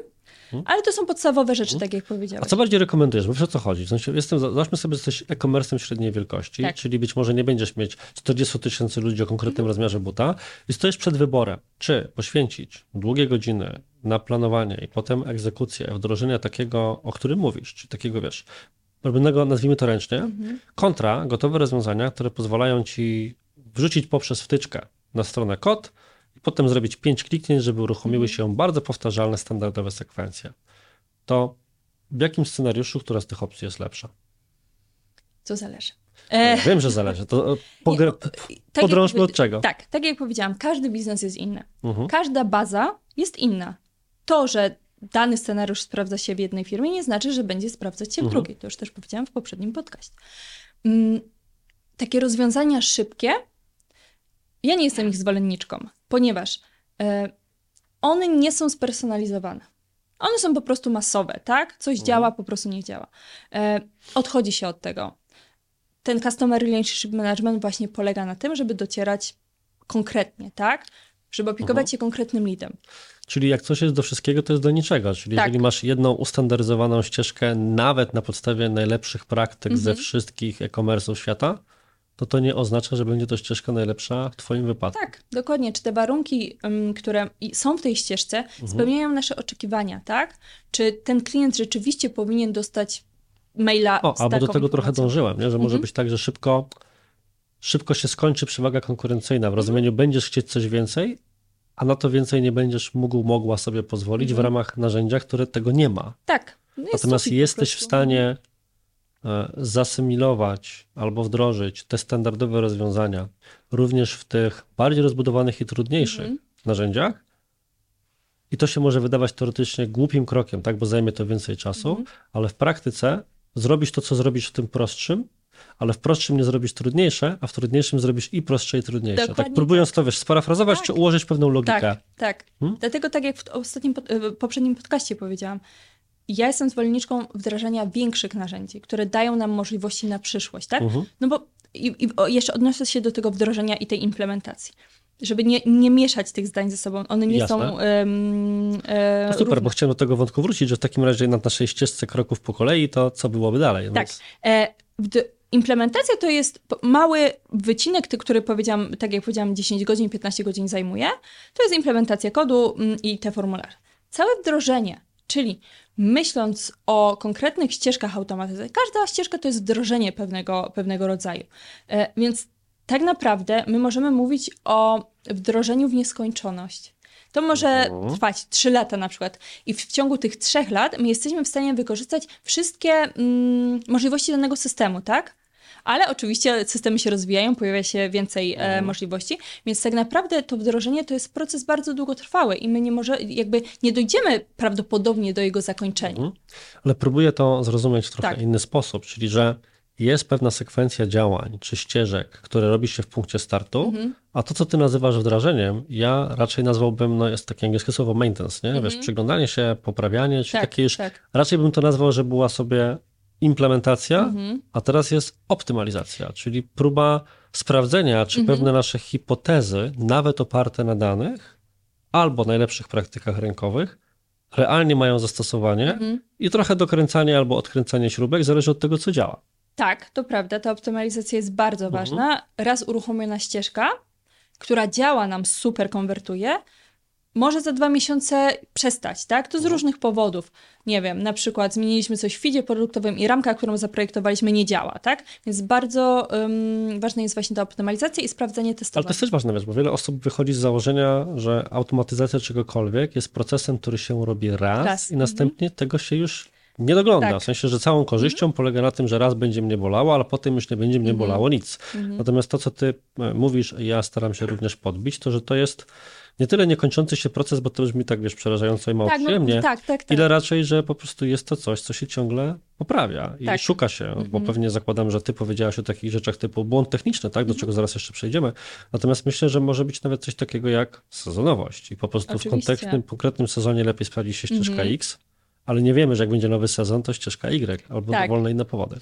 Mhm. ale to są podstawowe rzeczy, tak jak A powiedziałeś. co bardziej rekomendujesz? Bo wiesz o co chodzi? W sensie jestem, zobaczmy sobie, że jesteś e-commerce'em średniej wielkości, Tak. czyli być może nie będziesz mieć 40 tysięcy ludzi o konkretnym Mhm. rozmiarze buta i stoisz przed wyborem, czy poświęcić długie godziny na planowanie i potem egzekucję, wdrożenia takiego, o którym mówisz, czyli takiego, wiesz, robionego, nazwijmy to ręcznie, Mhm. kontra gotowe rozwiązania, które pozwalają ci wrzucić poprzez wtyczkę na stronę kod i potem zrobić pięć kliknięć, żeby uruchomiły się bardzo powtarzalne, standardowe sekwencje. To w jakim scenariuszu, która z tych opcji jest lepsza? Co zależy. Ja E, Wiem, że zależy. To e, pogr- Nie, tak podrążmy od czego. Tak, tak jak powiedziałam, każdy biznes jest inny. Mhm. Każda baza jest inna. To, że dany scenariusz sprawdza się w jednej firmie, nie znaczy, że będzie sprawdzać się w Mhm. drugiej. To już też powiedziałam w poprzednim podcaście. Mm, takie rozwiązania szybkie, ja nie jestem ich zwolenniczką, ponieważ e, one nie są spersonalizowane. One są po prostu masowe, tak? Coś Mhm. działa, po prostu nie działa. E, odchodzi się od tego. Ten Customer Relationship Management właśnie polega na tym, żeby docierać konkretnie, tak? żeby opiekować się konkretnym leadem. Czyli jak coś jest do wszystkiego, to jest do niczego. Czyli Tak. jeżeli masz jedną ustandaryzowaną ścieżkę, nawet na podstawie najlepszych praktyk ze Mhm. wszystkich e-commerce'ów świata, to to nie oznacza, że będzie to ścieżka najlepsza w Twoim wypadku. Tak, dokładnie. Czy te warunki, które są w tej ścieżce, Mhm. spełniają nasze oczekiwania, tak? Czy ten klient rzeczywiście powinien dostać maila O, albo do tego trochę dążyłem, nie? że może Mhm. być tak, że szybko, szybko się skończy przewaga konkurencyjna. W rozumieniu będziesz chcieć coś więcej, a na to więcej nie będziesz mógł, mogła sobie pozwolić w Mhm. ramach narzędzia, które tego nie ma. Tak. No Natomiast jesteś w stanie zasymilować albo wdrożyć te standardowe rozwiązania również w tych bardziej rozbudowanych i trudniejszych Mhm. narzędziach. I to się może wydawać teoretycznie głupim krokiem, tak, bo zajmie to więcej czasu, Mhm. ale w praktyce zrobisz to, co zrobisz w tym prostszym, ale w prostszym nie zrobisz trudniejsze, a w trudniejszym zrobisz i prostsze, i trudniejsze. Dokładnie tak próbując to, wiesz, sparafrazować, Tak. czy ułożyć pewną logikę. Tak, tak. Hmm? Dlatego tak jak w ostatnim, poprzednim podcaście powiedziałam, ja jestem zwolenniczką wdrażania większych narzędzi, które dają nam możliwości na przyszłość, tak? Mhm. No bo i, i jeszcze odnoszę się do tego wdrożenia i tej implementacji. Żeby nie, nie mieszać tych zdań ze sobą. One nie Jasne. są um, e, To super, równe. bo chciałem do tego wątku wrócić, że w takim razie na naszej ścieżce kroków po kolei, to co byłoby dalej? Tak. Więc- E, implementacja to jest mały wycinek, który powiedziałam, tak jak powiedziałam, 10 godzin, 15 godzin zajmuje. To jest implementacja kodu mm, i te formularze. Całe wdrożenie, czyli myśląc o konkretnych ścieżkach automatyzacji, każda ścieżka to jest wdrożenie pewnego, pewnego rodzaju. E, więc tak naprawdę my możemy mówić o wdrożeniu w nieskończoność. To może Mhm. trwać 3 lata na przykład. I w ciągu tych 3 lat my jesteśmy w stanie wykorzystać wszystkie mm, możliwości danego systemu, tak? Ale oczywiście systemy się rozwijają, pojawia się więcej e, Mhm. możliwości, więc tak naprawdę to wdrożenie to jest proces bardzo długotrwały i my nie może, jakby nie dojdziemy prawdopodobnie do jego zakończenia. Mhm. Ale próbuję to zrozumieć w trochę Tak. inny sposób, czyli że jest pewna sekwencja działań czy ścieżek, które robi się w punkcie startu, Mhm. a to, co ty nazywasz wdrożeniem, ja raczej nazwałbym, no jest takie angielskie słowo maintenance, nie? Wiesz, przyglądanie się, poprawianie, czyli Tak, takie już, tak. raczej bym to nazwał, że była sobie implementacja, Mhm. a teraz jest optymalizacja, czyli próba sprawdzenia, czy Mhm. pewne nasze hipotezy, nawet oparte na danych, albo najlepszych praktykach rynkowych, realnie mają zastosowanie Mhm. i trochę dokręcanie albo odkręcanie śrubek, zależy od tego, co działa. Tak, to prawda, ta optymalizacja jest bardzo Mhm. ważna. Raz uruchomiona ścieżka, która działa, nam super konwertuje, może za dwa miesiące przestać, tak? To z Mhm. różnych powodów. Nie wiem, na przykład zmieniliśmy coś w feedzie produktowym i ramka, którą zaprojektowaliśmy, nie działa, tak? Więc bardzo um, ważna jest właśnie ta optymalizacja i sprawdzenie Ale to testowania. jest też ważne, wiesz, bo wiele osób wychodzi z założenia, że automatyzacja czegokolwiek jest procesem, który się robi raz, Raz, i następnie tego się już nie dogląda. Tak. W sensie, że całą korzyścią polega na tym, że raz będzie mnie bolało, ale potem już nie będzie mnie Mhm. bolało nic. Mhm. Natomiast to, co ty e, mówisz, i ja staram się również podbić, to, że to jest nie tyle niekończący się proces, bo to brzmi tak, wiesz, przerażająco i mało Tak, no, przyjemnie, tak, tak, tak. ile raczej, że po prostu jest to coś, co się ciągle poprawia i Tak. szuka się, bo Mhm. pewnie zakładam, że ty powiedziałaś o takich rzeczach typu błąd techniczny, tak, do Mhm. czego zaraz jeszcze przejdziemy. Natomiast myślę, że może być nawet coś takiego jak sezonowość i po prostu w Oczywiście. kontekstnym, konkretnym sezonie lepiej sprawdzi się ścieżka Mhm. X, ale nie wiemy, że jak będzie nowy sezon, to ścieżka Y albo Tak. dowolne inne powody.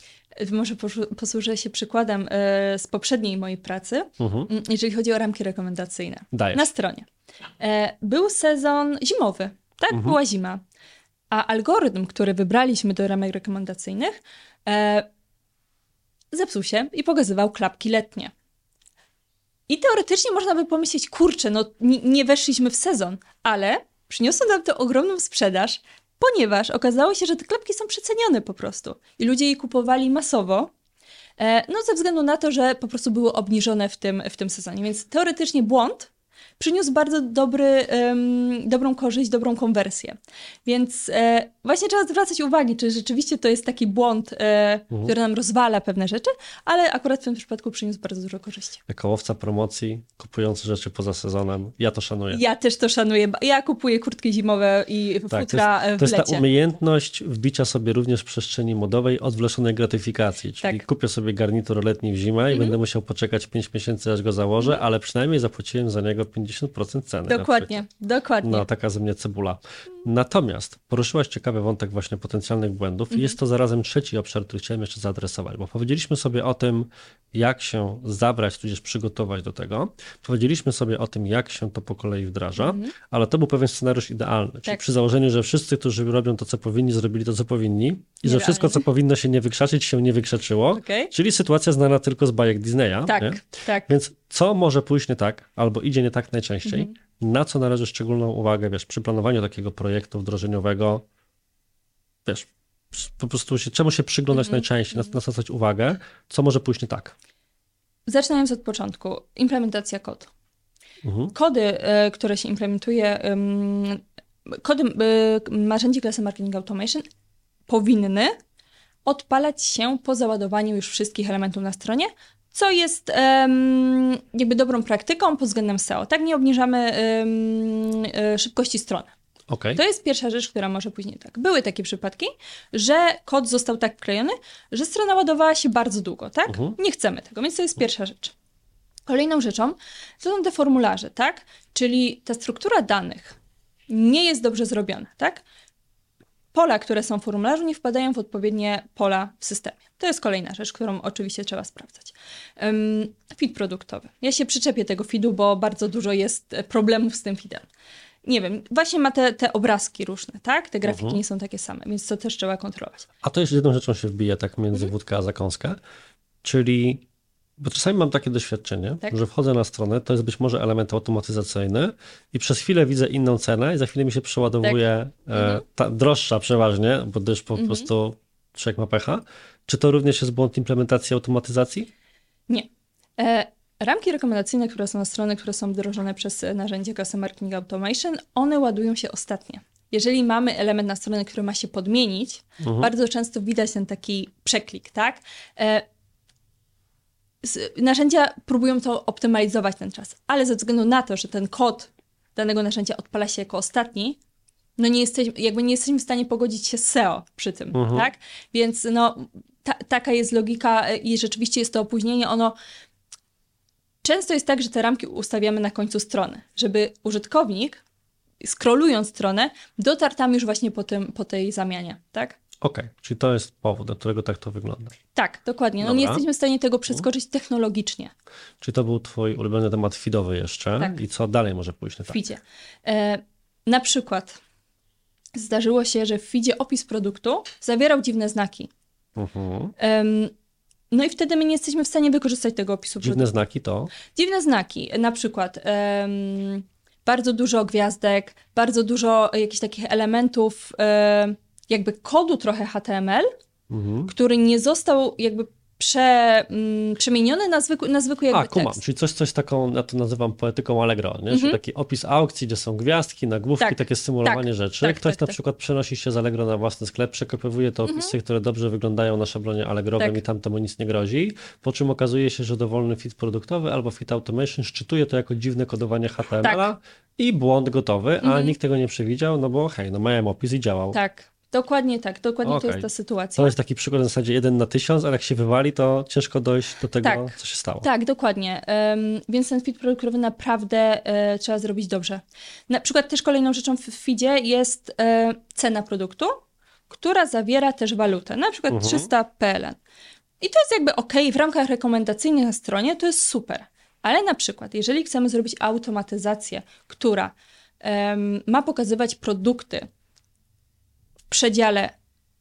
Może poszu- posłużę się przykładem e, z poprzedniej mojej pracy, Mhm. jeżeli chodzi o ramki rekomendacyjne. Dajesz. na stronie. E, był sezon zimowy, tak? Mhm. Była zima. A algorytm, który wybraliśmy do ramek rekomendacyjnych, e, zepsuł się i pokazywał klapki letnie. I teoretycznie można by pomyśleć, kurczę, no nie, nie weszliśmy w sezon, ale przyniosło nam to ogromną sprzedaż, ponieważ okazało się, że te klapki są przecenione po prostu. I ludzie je kupowali masowo, e, no ze względu na to, że po prostu były obniżone w tym, w tym sezonie. Więc teoretycznie błąd przyniósł bardzo dobry, em, dobrą korzyść, dobrą konwersję. Więc e, właśnie trzeba zwracać uwagę, czy rzeczywiście to jest taki błąd, e, Mhm. który nam rozwala pewne rzeczy, ale akurat w tym przypadku przyniósł bardzo dużo korzyści. Jako łowca promocji, kupujący rzeczy poza sezonem, ja to szanuję. Ja też to szanuję. Ja kupuję kurtki zimowe i Tak, futra to jest, w to jest ta lecie. umiejętność wbicia sobie również w przestrzeni modowej odwleszonej gratyfikacji. Czyli Tak. kupię sobie garnitur letni w zimę i Mhm. będę musiał poczekać 5 miesięcy, aż go założę, ale przynajmniej zapłaciłem za niego 50% ceny. Dokładnie, dokładnie. No, taka ze mnie cebula. Natomiast poruszyłaś ciekawy wątek właśnie potencjalnych błędów Mhm. jest to zarazem trzeci obszar, który chciałem jeszcze zaadresować, bo powiedzieliśmy sobie o tym, jak się zabrać, tudzież przygotować do tego. Powiedzieliśmy sobie o tym, jak się to po kolei wdraża, Mhm. ale to był pewien scenariusz idealny. Czyli Tak. przy założeniu, że wszyscy, którzy robią to, co powinni, zrobili to, co powinni i że Idealnie. wszystko, co powinno się nie wykrzaczyć, się nie wykrzaczyło. Okej. Czyli sytuacja znana tylko z bajek Disneya. Tak, Nie? tak. Więc co może pójść nie tak, albo idzie nie tak najczęściej, Mhm. na co należy szczególną uwagę, wiesz, przy planowaniu takiego projektu wdrożeniowego, wiesz, po prostu się, czemu się przyglądać Mhm. najczęściej, na, na co zwracać uwagę, co może pójść nie tak. Zaczynając od początku, implementacja kodu. Mhm. Kody, e, które się implementuje, kody y, narzędzi klasy Marketing Automation powinny odpalać się po załadowaniu już wszystkich elementów na stronie, co jest jakby dobrą praktyką pod względem SEO. Tak nie obniżamy e, szybkości strony. Okej, To jest pierwsza rzecz, która może później tak. Były takie przypadki, że kod został tak klejony, że strona ładowała się bardzo długo, tak? Mhm. Nie chcemy tego, więc to jest pierwsza rzecz. Kolejną rzeczą to są te formularze, tak? Czyli ta struktura danych nie jest dobrze zrobiona, tak? Pola, które są w formularzu, nie wpadają w odpowiednie pola w systemie. To jest kolejna rzecz, którą oczywiście trzeba sprawdzać. Um, feed produktowy. Ja się przyczepię tego feedu, bo bardzo dużo jest problemów z tym feedem. Nie wiem, właśnie ma te, te obrazki różne, tak? Te grafiki Mhm. nie są takie same, więc to też trzeba kontrolować. a to jeszcze jedną rzeczą się wbija tak Mhm. między wódkę a zakąskę, czyli, bo czasami mam takie doświadczenie, Tak. że wchodzę na stronę, to jest być może element automatyzacyjny i przez chwilę widzę inną cenę i za chwilę mi się przeładowuje Tak. e, Mhm. ta droższa przeważnie, bo też po prostu człowiek ma pecha. Czy to również jest błąd implementacji automatyzacji? Nie. E, ramki rekomendacyjne, które są na strony, które są wdrożone przez e, narzędzie Custom Marketing Automation, one ładują się ostatnie. Jeżeli mamy element na stronę, który ma się podmienić, Mhm. bardzo często widać ten taki przeklik, tak? E, narzędzia próbują to optymalizować ten czas, ale ze względu na to, że ten kod danego narzędzia odpala się jako ostatni, no nie jesteśmy, jakby nie jesteśmy w stanie pogodzić się z SEO przy tym, Mhm. tak? Więc no, ta, taka jest logika e, i rzeczywiście jest to opóźnienie, ono Często jest tak, że te ramki ustawiamy na końcu strony, żeby użytkownik, scrollując stronę, dotarł tam już właśnie po, tym, po tej zamianie, tak? Okej, czyli to jest powód, dla którego tak to wygląda. Tak, dokładnie. No nie Dobra. jesteśmy w stanie tego przeskoczyć technologicznie Czyli to był twój ulubiony temat feedowy jeszcze Tak. i co dalej może pójść nie w tak? feedzie. E, na przykład zdarzyło się, że w feedzie opis produktu zawierał dziwne znaki. Mhm. No i wtedy my nie jesteśmy w stanie wykorzystać tego opisu produktu. Dziwne znaki to? Dziwne znaki, na przykład em, bardzo dużo gwiazdek, bardzo dużo jakichś takich elementów, em, jakby kodu trochę HTML, Mhm. który nie został jakby prze, mm, przemieniony na zwykły, na zwykły jakby A, kumam, tekst. czyli coś, coś taką, ja to nazywam poetyką Allegro, nie? Mhm. Czyli taki opis aukcji, gdzie są gwiazdki, nagłówki, Tak, takie symulowanie tak, rzeczy. tak, Ktoś tak, na tak. przykład przenosi się z Allegro na własny sklep, przekopywuje te opisy, które dobrze wyglądają na szablonie Allegrowym Tak. i tam temu nic nie grozi, po czym okazuje się, że dowolny fit produktowy albo fit automation szczytuje to jako dziwne kodowanie HTML-a i błąd gotowy, a Mhm. nikt tego nie przewidział, no bo hej, no miałem opis i działał. Tak, dokładnie tak, dokładnie to Okej. jest ta sytuacja. To jest taki przykład w zasadzie jeden na tysiąc, ale jak się wywali, to ciężko dojść do tego, Tak. co się stało. Tak, dokładnie. Em, więc ten feed produktowy naprawdę e, trzeba zrobić dobrze. Na przykład też kolejną rzeczą w feedzie jest e, cena produktu, która zawiera też walutę, na przykład Mhm. 300 PLN. I to jest jakby ok, w raмкach rekomendacyjnych na stronie to jest super. Ale na przykład, jeżeli chcemy zrobić automatyzację, która ma pokazywać produkty przedziale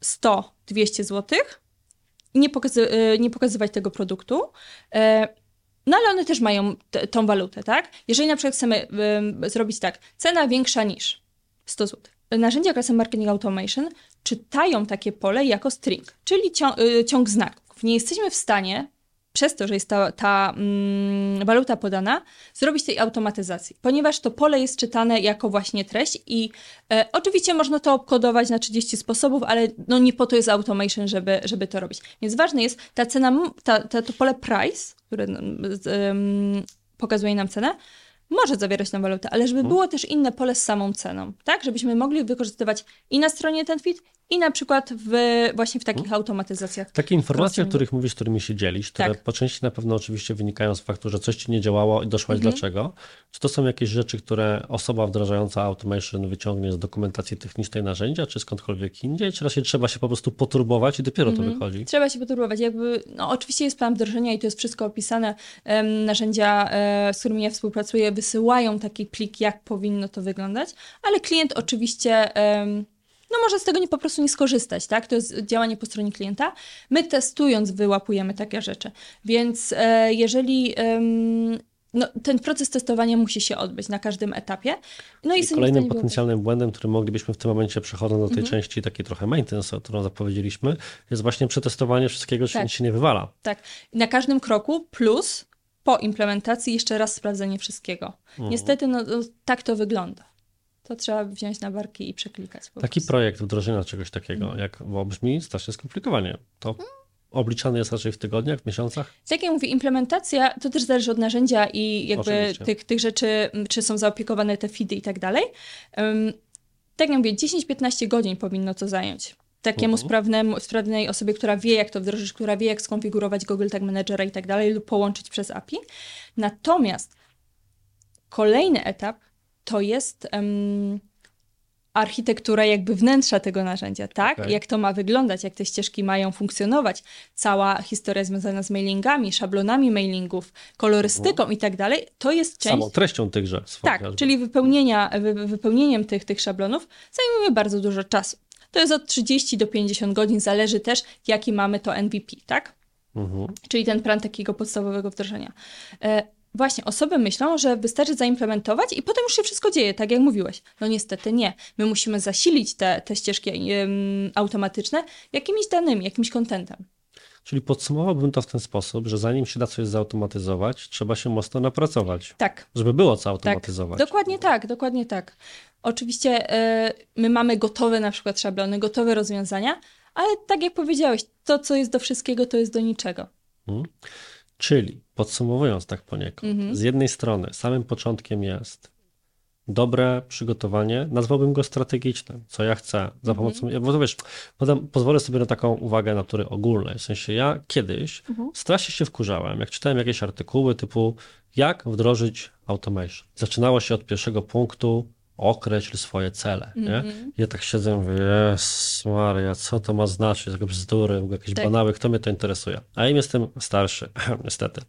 100-200 zł, i nie, pokazy- y, nie pokazywać tego produktu, e, no ale one też mają tą walutę, tak? Jeżeli na przykład chcemy ym, zrobić tak, cena większa niż 100 zł. Narzędzia klasy Marketing Automation czytają takie pole jako string, czyli cią- y, ciąg znaków. Nie jesteśmy w stanie, przez to, że jest ta, ta mm, waluta podana, zrobić tej automatyzacji, ponieważ to pole jest czytane jako właśnie treść i e, oczywiście można to obkodować na 30 sposobów, ale no nie po to jest automation, żeby, żeby to robić. Więc ważne jest ta cena, ta, ta, to pole price, które mm, pokazuje nam cenę, może zawierać tą walutę, ale żeby było też inne pole z samą ceną, tak? Żebyśmy mogli wykorzystywać i na stronie ten fit, i na przykład w, właśnie w takich automatyzacjach. Takie informacje, o których mówisz, którymi się dzielisz, które Tak. po części na pewno oczywiście wynikają z faktu, że coś ci nie działało i doszłaś Mhm. dlaczego. Czy to są jakieś rzeczy, które osoba wdrażająca automation wyciągnie z dokumentacji technicznej narzędzia, czy skądkolwiek indziej, czy raczej trzeba się po prostu poturbować i dopiero Mhm. to wychodzi? Trzeba się poturbować. Jakby, no, oczywiście jest plan wdrożenia i to jest wszystko opisane. Narzędzia, e, z którymi ja współpracuję, wysyłają taki plik, jak powinno to wyglądać, ale klient oczywiście. No może z tego nie po prostu nie skorzystać, tak? To jest działanie po stronie klienta. My testując wyłapujemy takie rzeczy. Więc e, jeżeli no, ten proces testowania musi się odbyć na każdym etapie. No i, kolejnym wyłapać. potencjalnym błędem, który moglibyśmy w tym momencie przechodząc do tej Mhm. części takiej trochę maintenance, o którą zapowiedzieliśmy, jest właśnie przetestowanie wszystkiego, czy Tak. nic się nie wywala. Tak, na każdym kroku plus po implementacji jeszcze raz sprawdzenie wszystkiego. Mhm. Niestety, no, no tak to wygląda. To trzeba wziąć na barki i przeklikać. Taki prostu. projekt wdrożenia czegoś takiego, Mhm. jak bo brzmi strasznie skomplikowanie. To obliczany jest raczej w tygodniach, w miesiącach? Tak jak mówię, implementacja to też zależy od narzędzia i jakby Oczywiście. tych, tych rzeczy, czy są zaopiekowane te feedy i tak dalej. Ym, tak jak mówię, 10-15 godzin powinno to zająć. Takiemu Mhm. sprawnemu, sprawnej osobie, która wie, jak to wdrożyć, która wie, jak skonfigurować Google Tag Managera i tak dalej, lub połączyć przez API. Natomiast kolejny etap to jest em, architektura jakby wnętrza tego narzędzia, tak? Okej. Jak to ma wyglądać, jak te ścieżki mają funkcjonować, cała historia związana z mailingami, szablonami mailingów, kolorystyką i tak dalej, to jest część... Samą treścią tychże. Tak, czyli wypełnienia, wy, wypełnieniem tych, tych szablonów zajmuje bardzo dużo czasu. To jest od 30 do 50 godzin, zależy też, jaki mamy to MVP, tak? Mhm. czyli ten plan takiego podstawowego wdrożenia. Właśnie, osoby myślą, że wystarczy zaimplementować i potem już się wszystko dzieje, tak jak mówiłeś. No niestety nie. My musimy zasilić te, te ścieżki automatyczne jakimiś danymi, jakimś contentem. Czyli podsumowałbym to w ten sposób, że zanim się da coś zautomatyzować, trzeba się mocno napracować, Tak, żeby było co tak. automatyzować. Dokładnie tak, dokładnie tak. Oczywiście e, my mamy gotowe na przykład szablony, gotowe rozwiązania, ale tak jak powiedziałeś, to co jest do wszystkiego, to jest do niczego. Mhm. Czyli podsumowując tak poniekąd, Mhm. z jednej strony samym początkiem jest dobre przygotowanie, nazwałbym go strategicznym, co ja chcę, Mhm. za pomocą, ja- bo wiesz, potem pozwolę sobie na taką uwagę natury ogólnej, w sensie ja kiedyś Mhm. strasznie się wkurzałem, jak czytałem jakieś artykuły typu jak wdrożyć automation. Zaczynało się od pierwszego punktu, określ swoje cele, nie? Mhm. Ja tak siedzę mówię, Jezus Maria, co to ma znaczyć, jakieś bzdury, jakieś Tak. banały, kto mnie to interesuje? A im jestem starszy, niestety.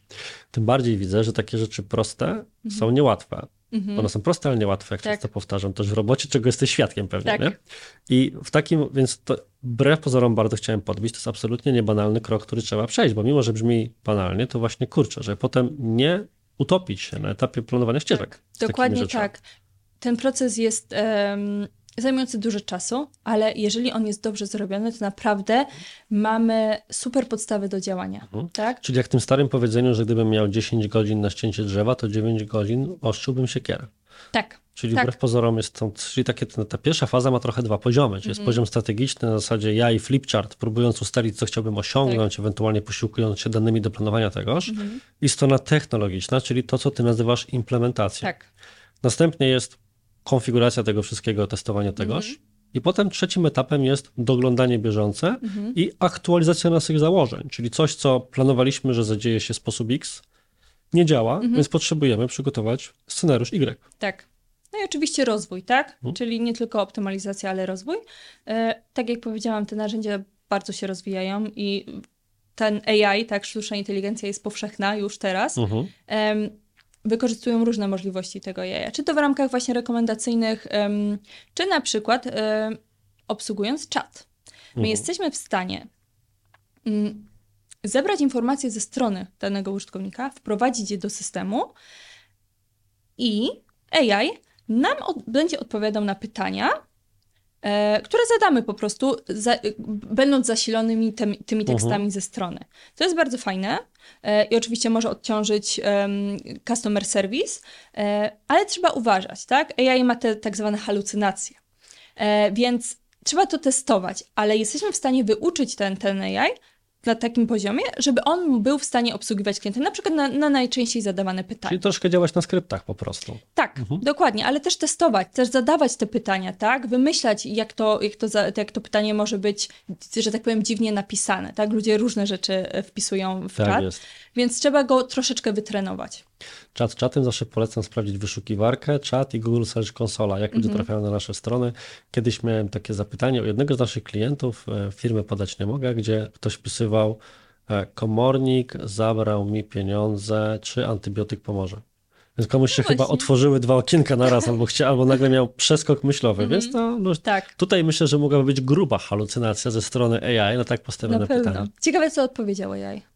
Tym bardziej widzę, że takie rzeczy proste są niełatwe. Mhm. One są proste, ale niełatwe, jak Tak. często powtarzam, też w robocie, czego jesteś świadkiem pewnie, Tak. nie? I w takim, więc to wbrew pozorom bardzo chciałem podbić, to jest absolutnie niebanalny krok, który trzeba przejść, bo mimo, że brzmi banalnie, to właśnie kurczę, że potem nie utopić się na etapie planowania ścieżek. takimi Dokładnie tak. Ten proces jest em, zajmujący dużo czasu, ale jeżeli on jest dobrze zrobiony, to naprawdę mamy super podstawy do działania. Mhm. Tak? Czyli jak w tym starym powiedzeniu, że gdybym miał 10 godzin na ścięcie drzewa, to 9 godzin ostrzyłbym siekierę. Tak. Czyli Tak. wbrew pozorom jest to, czyli takie, ta pierwsza faza ma trochę dwa poziomy. Czyli jest Mhm. poziom strategiczny na zasadzie ja i flipchart, próbując ustalić, co chciałbym osiągnąć, ewentualnie posiłkując się danymi do planowania tegoż. Mhm. I strona technologiczna, czyli to, co ty nazywasz implementacją. Tak. Następnie jest konfiguracja tego wszystkiego, testowanie tegoż. Mhm. I potem trzecim etapem jest doglądanie bieżące Mhm. i aktualizacja naszych założeń, czyli coś, co planowaliśmy, że zadzieje się w sposób X, nie działa, Mhm. więc potrzebujemy przygotować scenariusz Y. Tak. No i oczywiście rozwój, tak? Mhm. Czyli nie tylko optymalizacja, ale rozwój. E, tak jak powiedziałam, te narzędzia bardzo się rozwijają i ten AI, tak, sztuczna inteligencja jest powszechna już teraz. Mhm. Wykorzystują różne możliwości tego AI. Czy to w ramkach właśnie rekomendacyjnych, czy na przykład obsługując czat. My Mhm. jesteśmy w stanie mm, zebrać informacje ze strony danego użytkownika, wprowadzić je do systemu i AI nam od, będzie odpowiadał na pytania, które zadamy po prostu, za, będąc zasilonymi tymi, tymi Mhm. tekstami ze strony. To jest bardzo fajne e, i oczywiście może odciążyć em, customer service, e, ale trzeba uważać, tak? AI ma te tak zwane halucynacje, e, więc trzeba to testować, ale jesteśmy w stanie wyuczyć ten, ten AI na takim poziomie, żeby on był w stanie obsługiwać klienta, na przykład na, na najczęściej zadawane pytania. Czyli troszkę działać na skryptach po prostu. Tak, dokładnie, ale też testować, też zadawać te pytania, tak? Wymyślać, jak to, jak, to jak to pytanie może być, że tak powiem, dziwnie napisane, tak? Ludzie różne rzeczy e, wpisują w Tak czat, jest. Więc trzeba go troszeczkę wytrenować. Czat czatem zawsze polecam sprawdzić wyszukiwarkę, czat i Google Search Console, jak ludzie trafiają na nasze strony. Kiedyś miałem takie zapytanie u jednego z naszych klientów, e, firmy podać nie mogę, gdzie ktoś wpisywał e, komornik zabrał mi pieniądze, czy antybiotyk pomoże. Więc komuś się chyba właśnie. otworzyły dwa okienka na raz, albo chciał, albo nagle miał przeskok myślowy, więc to no, Tak, tutaj myślę, że mogłaby być gruba halucynacja ze strony AI na tak postawione na pytanie. Ciekawe, co odpowiedział AI.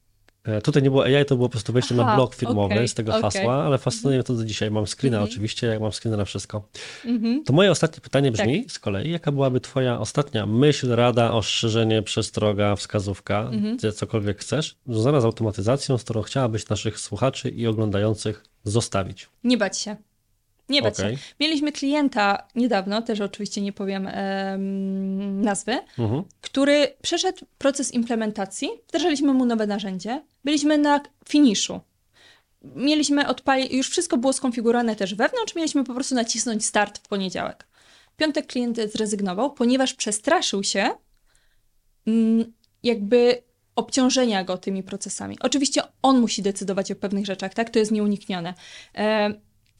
E, Tutaj nie było AI, to było po prostu wejście na Aha, blog firmowy okej, z tego okej. hasła, ale fascynuje mnie to do dzisiaj. Mam screena Mhm. oczywiście, jak mam screena na wszystko. Mhm. To moje ostatnie pytanie brzmi Tak. z kolei, jaka byłaby twoja ostatnia myśl, rada, ostrzeżenie, przestroga, wskazówka, Mhm. gdzie cokolwiek chcesz, związana z automatyzacją, z którą chciałabyś naszych słuchaczy i oglądających zostawić? Nie bać się. Nie bać Okej. się. Mieliśmy klienta niedawno, też oczywiście nie powiem em, nazwy, Mhm. który przeszedł proces implementacji, wdrażaliśmy mu nowe narzędzie, byliśmy na finiszu. Mieliśmy odpalić, już wszystko było skonfigurowane też wewnątrz, mieliśmy po prostu nacisnąć start w poniedziałek. Piątek klient zrezygnował, ponieważ przestraszył się mm, jakby obciążenia go tymi procesami. Oczywiście on musi decydować o pewnych rzeczach, tak? To jest nieuniknione. E,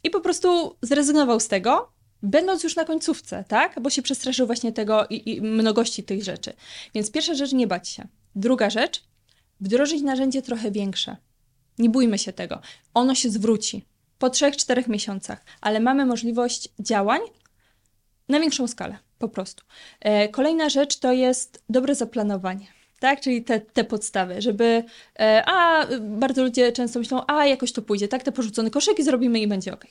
I po prostu zrezygnował z tego, będąc już na końcówce, tak? Bo się przestraszył właśnie tego i, i mnogości tych rzeczy. Więc pierwsza rzecz, nie bać się. Druga rzecz, wdrożyć narzędzie trochę większe. Nie bójmy się tego. Ono się zwróci po 3-4 miesiącach, ale mamy możliwość działań na większą skalę, po prostu. E, kolejna rzecz to jest dobre zaplanowanie. Tak, czyli te, te podstawy, żeby. E, a bardzo ludzie często myślą, a jakoś to pójdzie, tak, te porzucone koszyki zrobimy i będzie ok.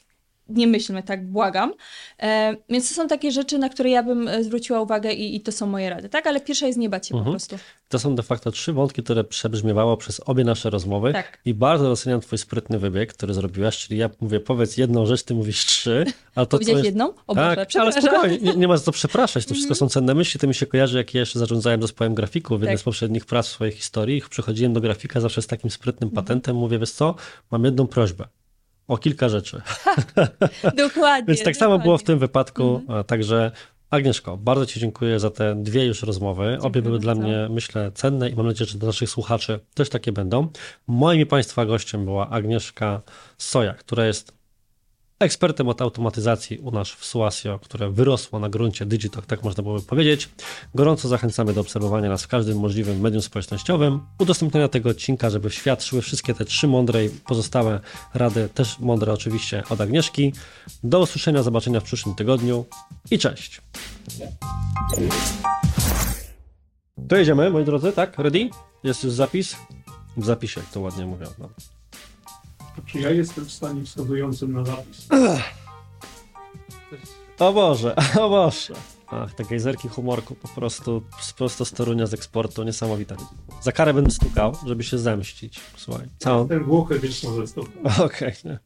Nie myślmy tak, błagam. E, więc to są takie rzeczy, na które ja bym e, zwróciła uwagę i, i to są moje rady, tak? Ale pierwsza jest nie bać się po Mhm. prostu. To są de facto trzy wątki, które przebrzmiewało przez obie nasze rozmowy Tak. i bardzo doceniam twój sprytny wybieg, który zrobiłaś, czyli ja mówię, powiedz jedną rzecz, ty mówisz trzy, a to Powiedziałeś jest... jedną? O Boże, tak, ale przepraszam. spokojnie, nie, nie ma za co przepraszać, to wszystko są cenne myśli, to mi się kojarzy, jak ja jeszcze zarządzałem zespołem grafików w jednej Tak. z poprzednich prac w swojej historii, przychodziłem do grafika zawsze z takim sprytnym patentem, mówię, wiesz co, mam jedną prośbę, o kilka rzeczy. Dokładnie. Więc tak samo było w dokładnie. tym wypadku, Mhm. także Agnieszko, bardzo Ci dziękuję za te dwie już rozmowy. Obie były dla bardzo. mnie, myślę, cenne i mam nadzieję, że dla naszych słuchaczy też takie będą. Moim i Państwa gościem była Agnieszka Soja, która jest ekspertem od automatyzacji u nas w Suasio, które wyrosło na gruncie Digitalk, tak można byłoby powiedzieć. Gorąco zachęcamy do obserwowania nas w każdym możliwym medium społecznościowym, udostępniania tego odcinka, żeby w świat szły wszystkie te trzy mądre i pozostałe rady, też mądre oczywiście od Agnieszki. Do usłyszenia, zobaczenia w przyszłym tygodniu i cześć! To jedziemy, moi drodzy, tak? Ready? Jest już zapis? W zapisie, jak to ładnie mówią. No. Czy ja jestem w stanie wskazującym na zapis? O Boże, o Boże. Ach, te gejzerki humorku po prostu, prosto z Torunia z eksportu, niesamowite. Za karę będę stukał, żeby się zemścić. Słuchaj, całą... Ten Włochy, więc może stop. Okej, nie.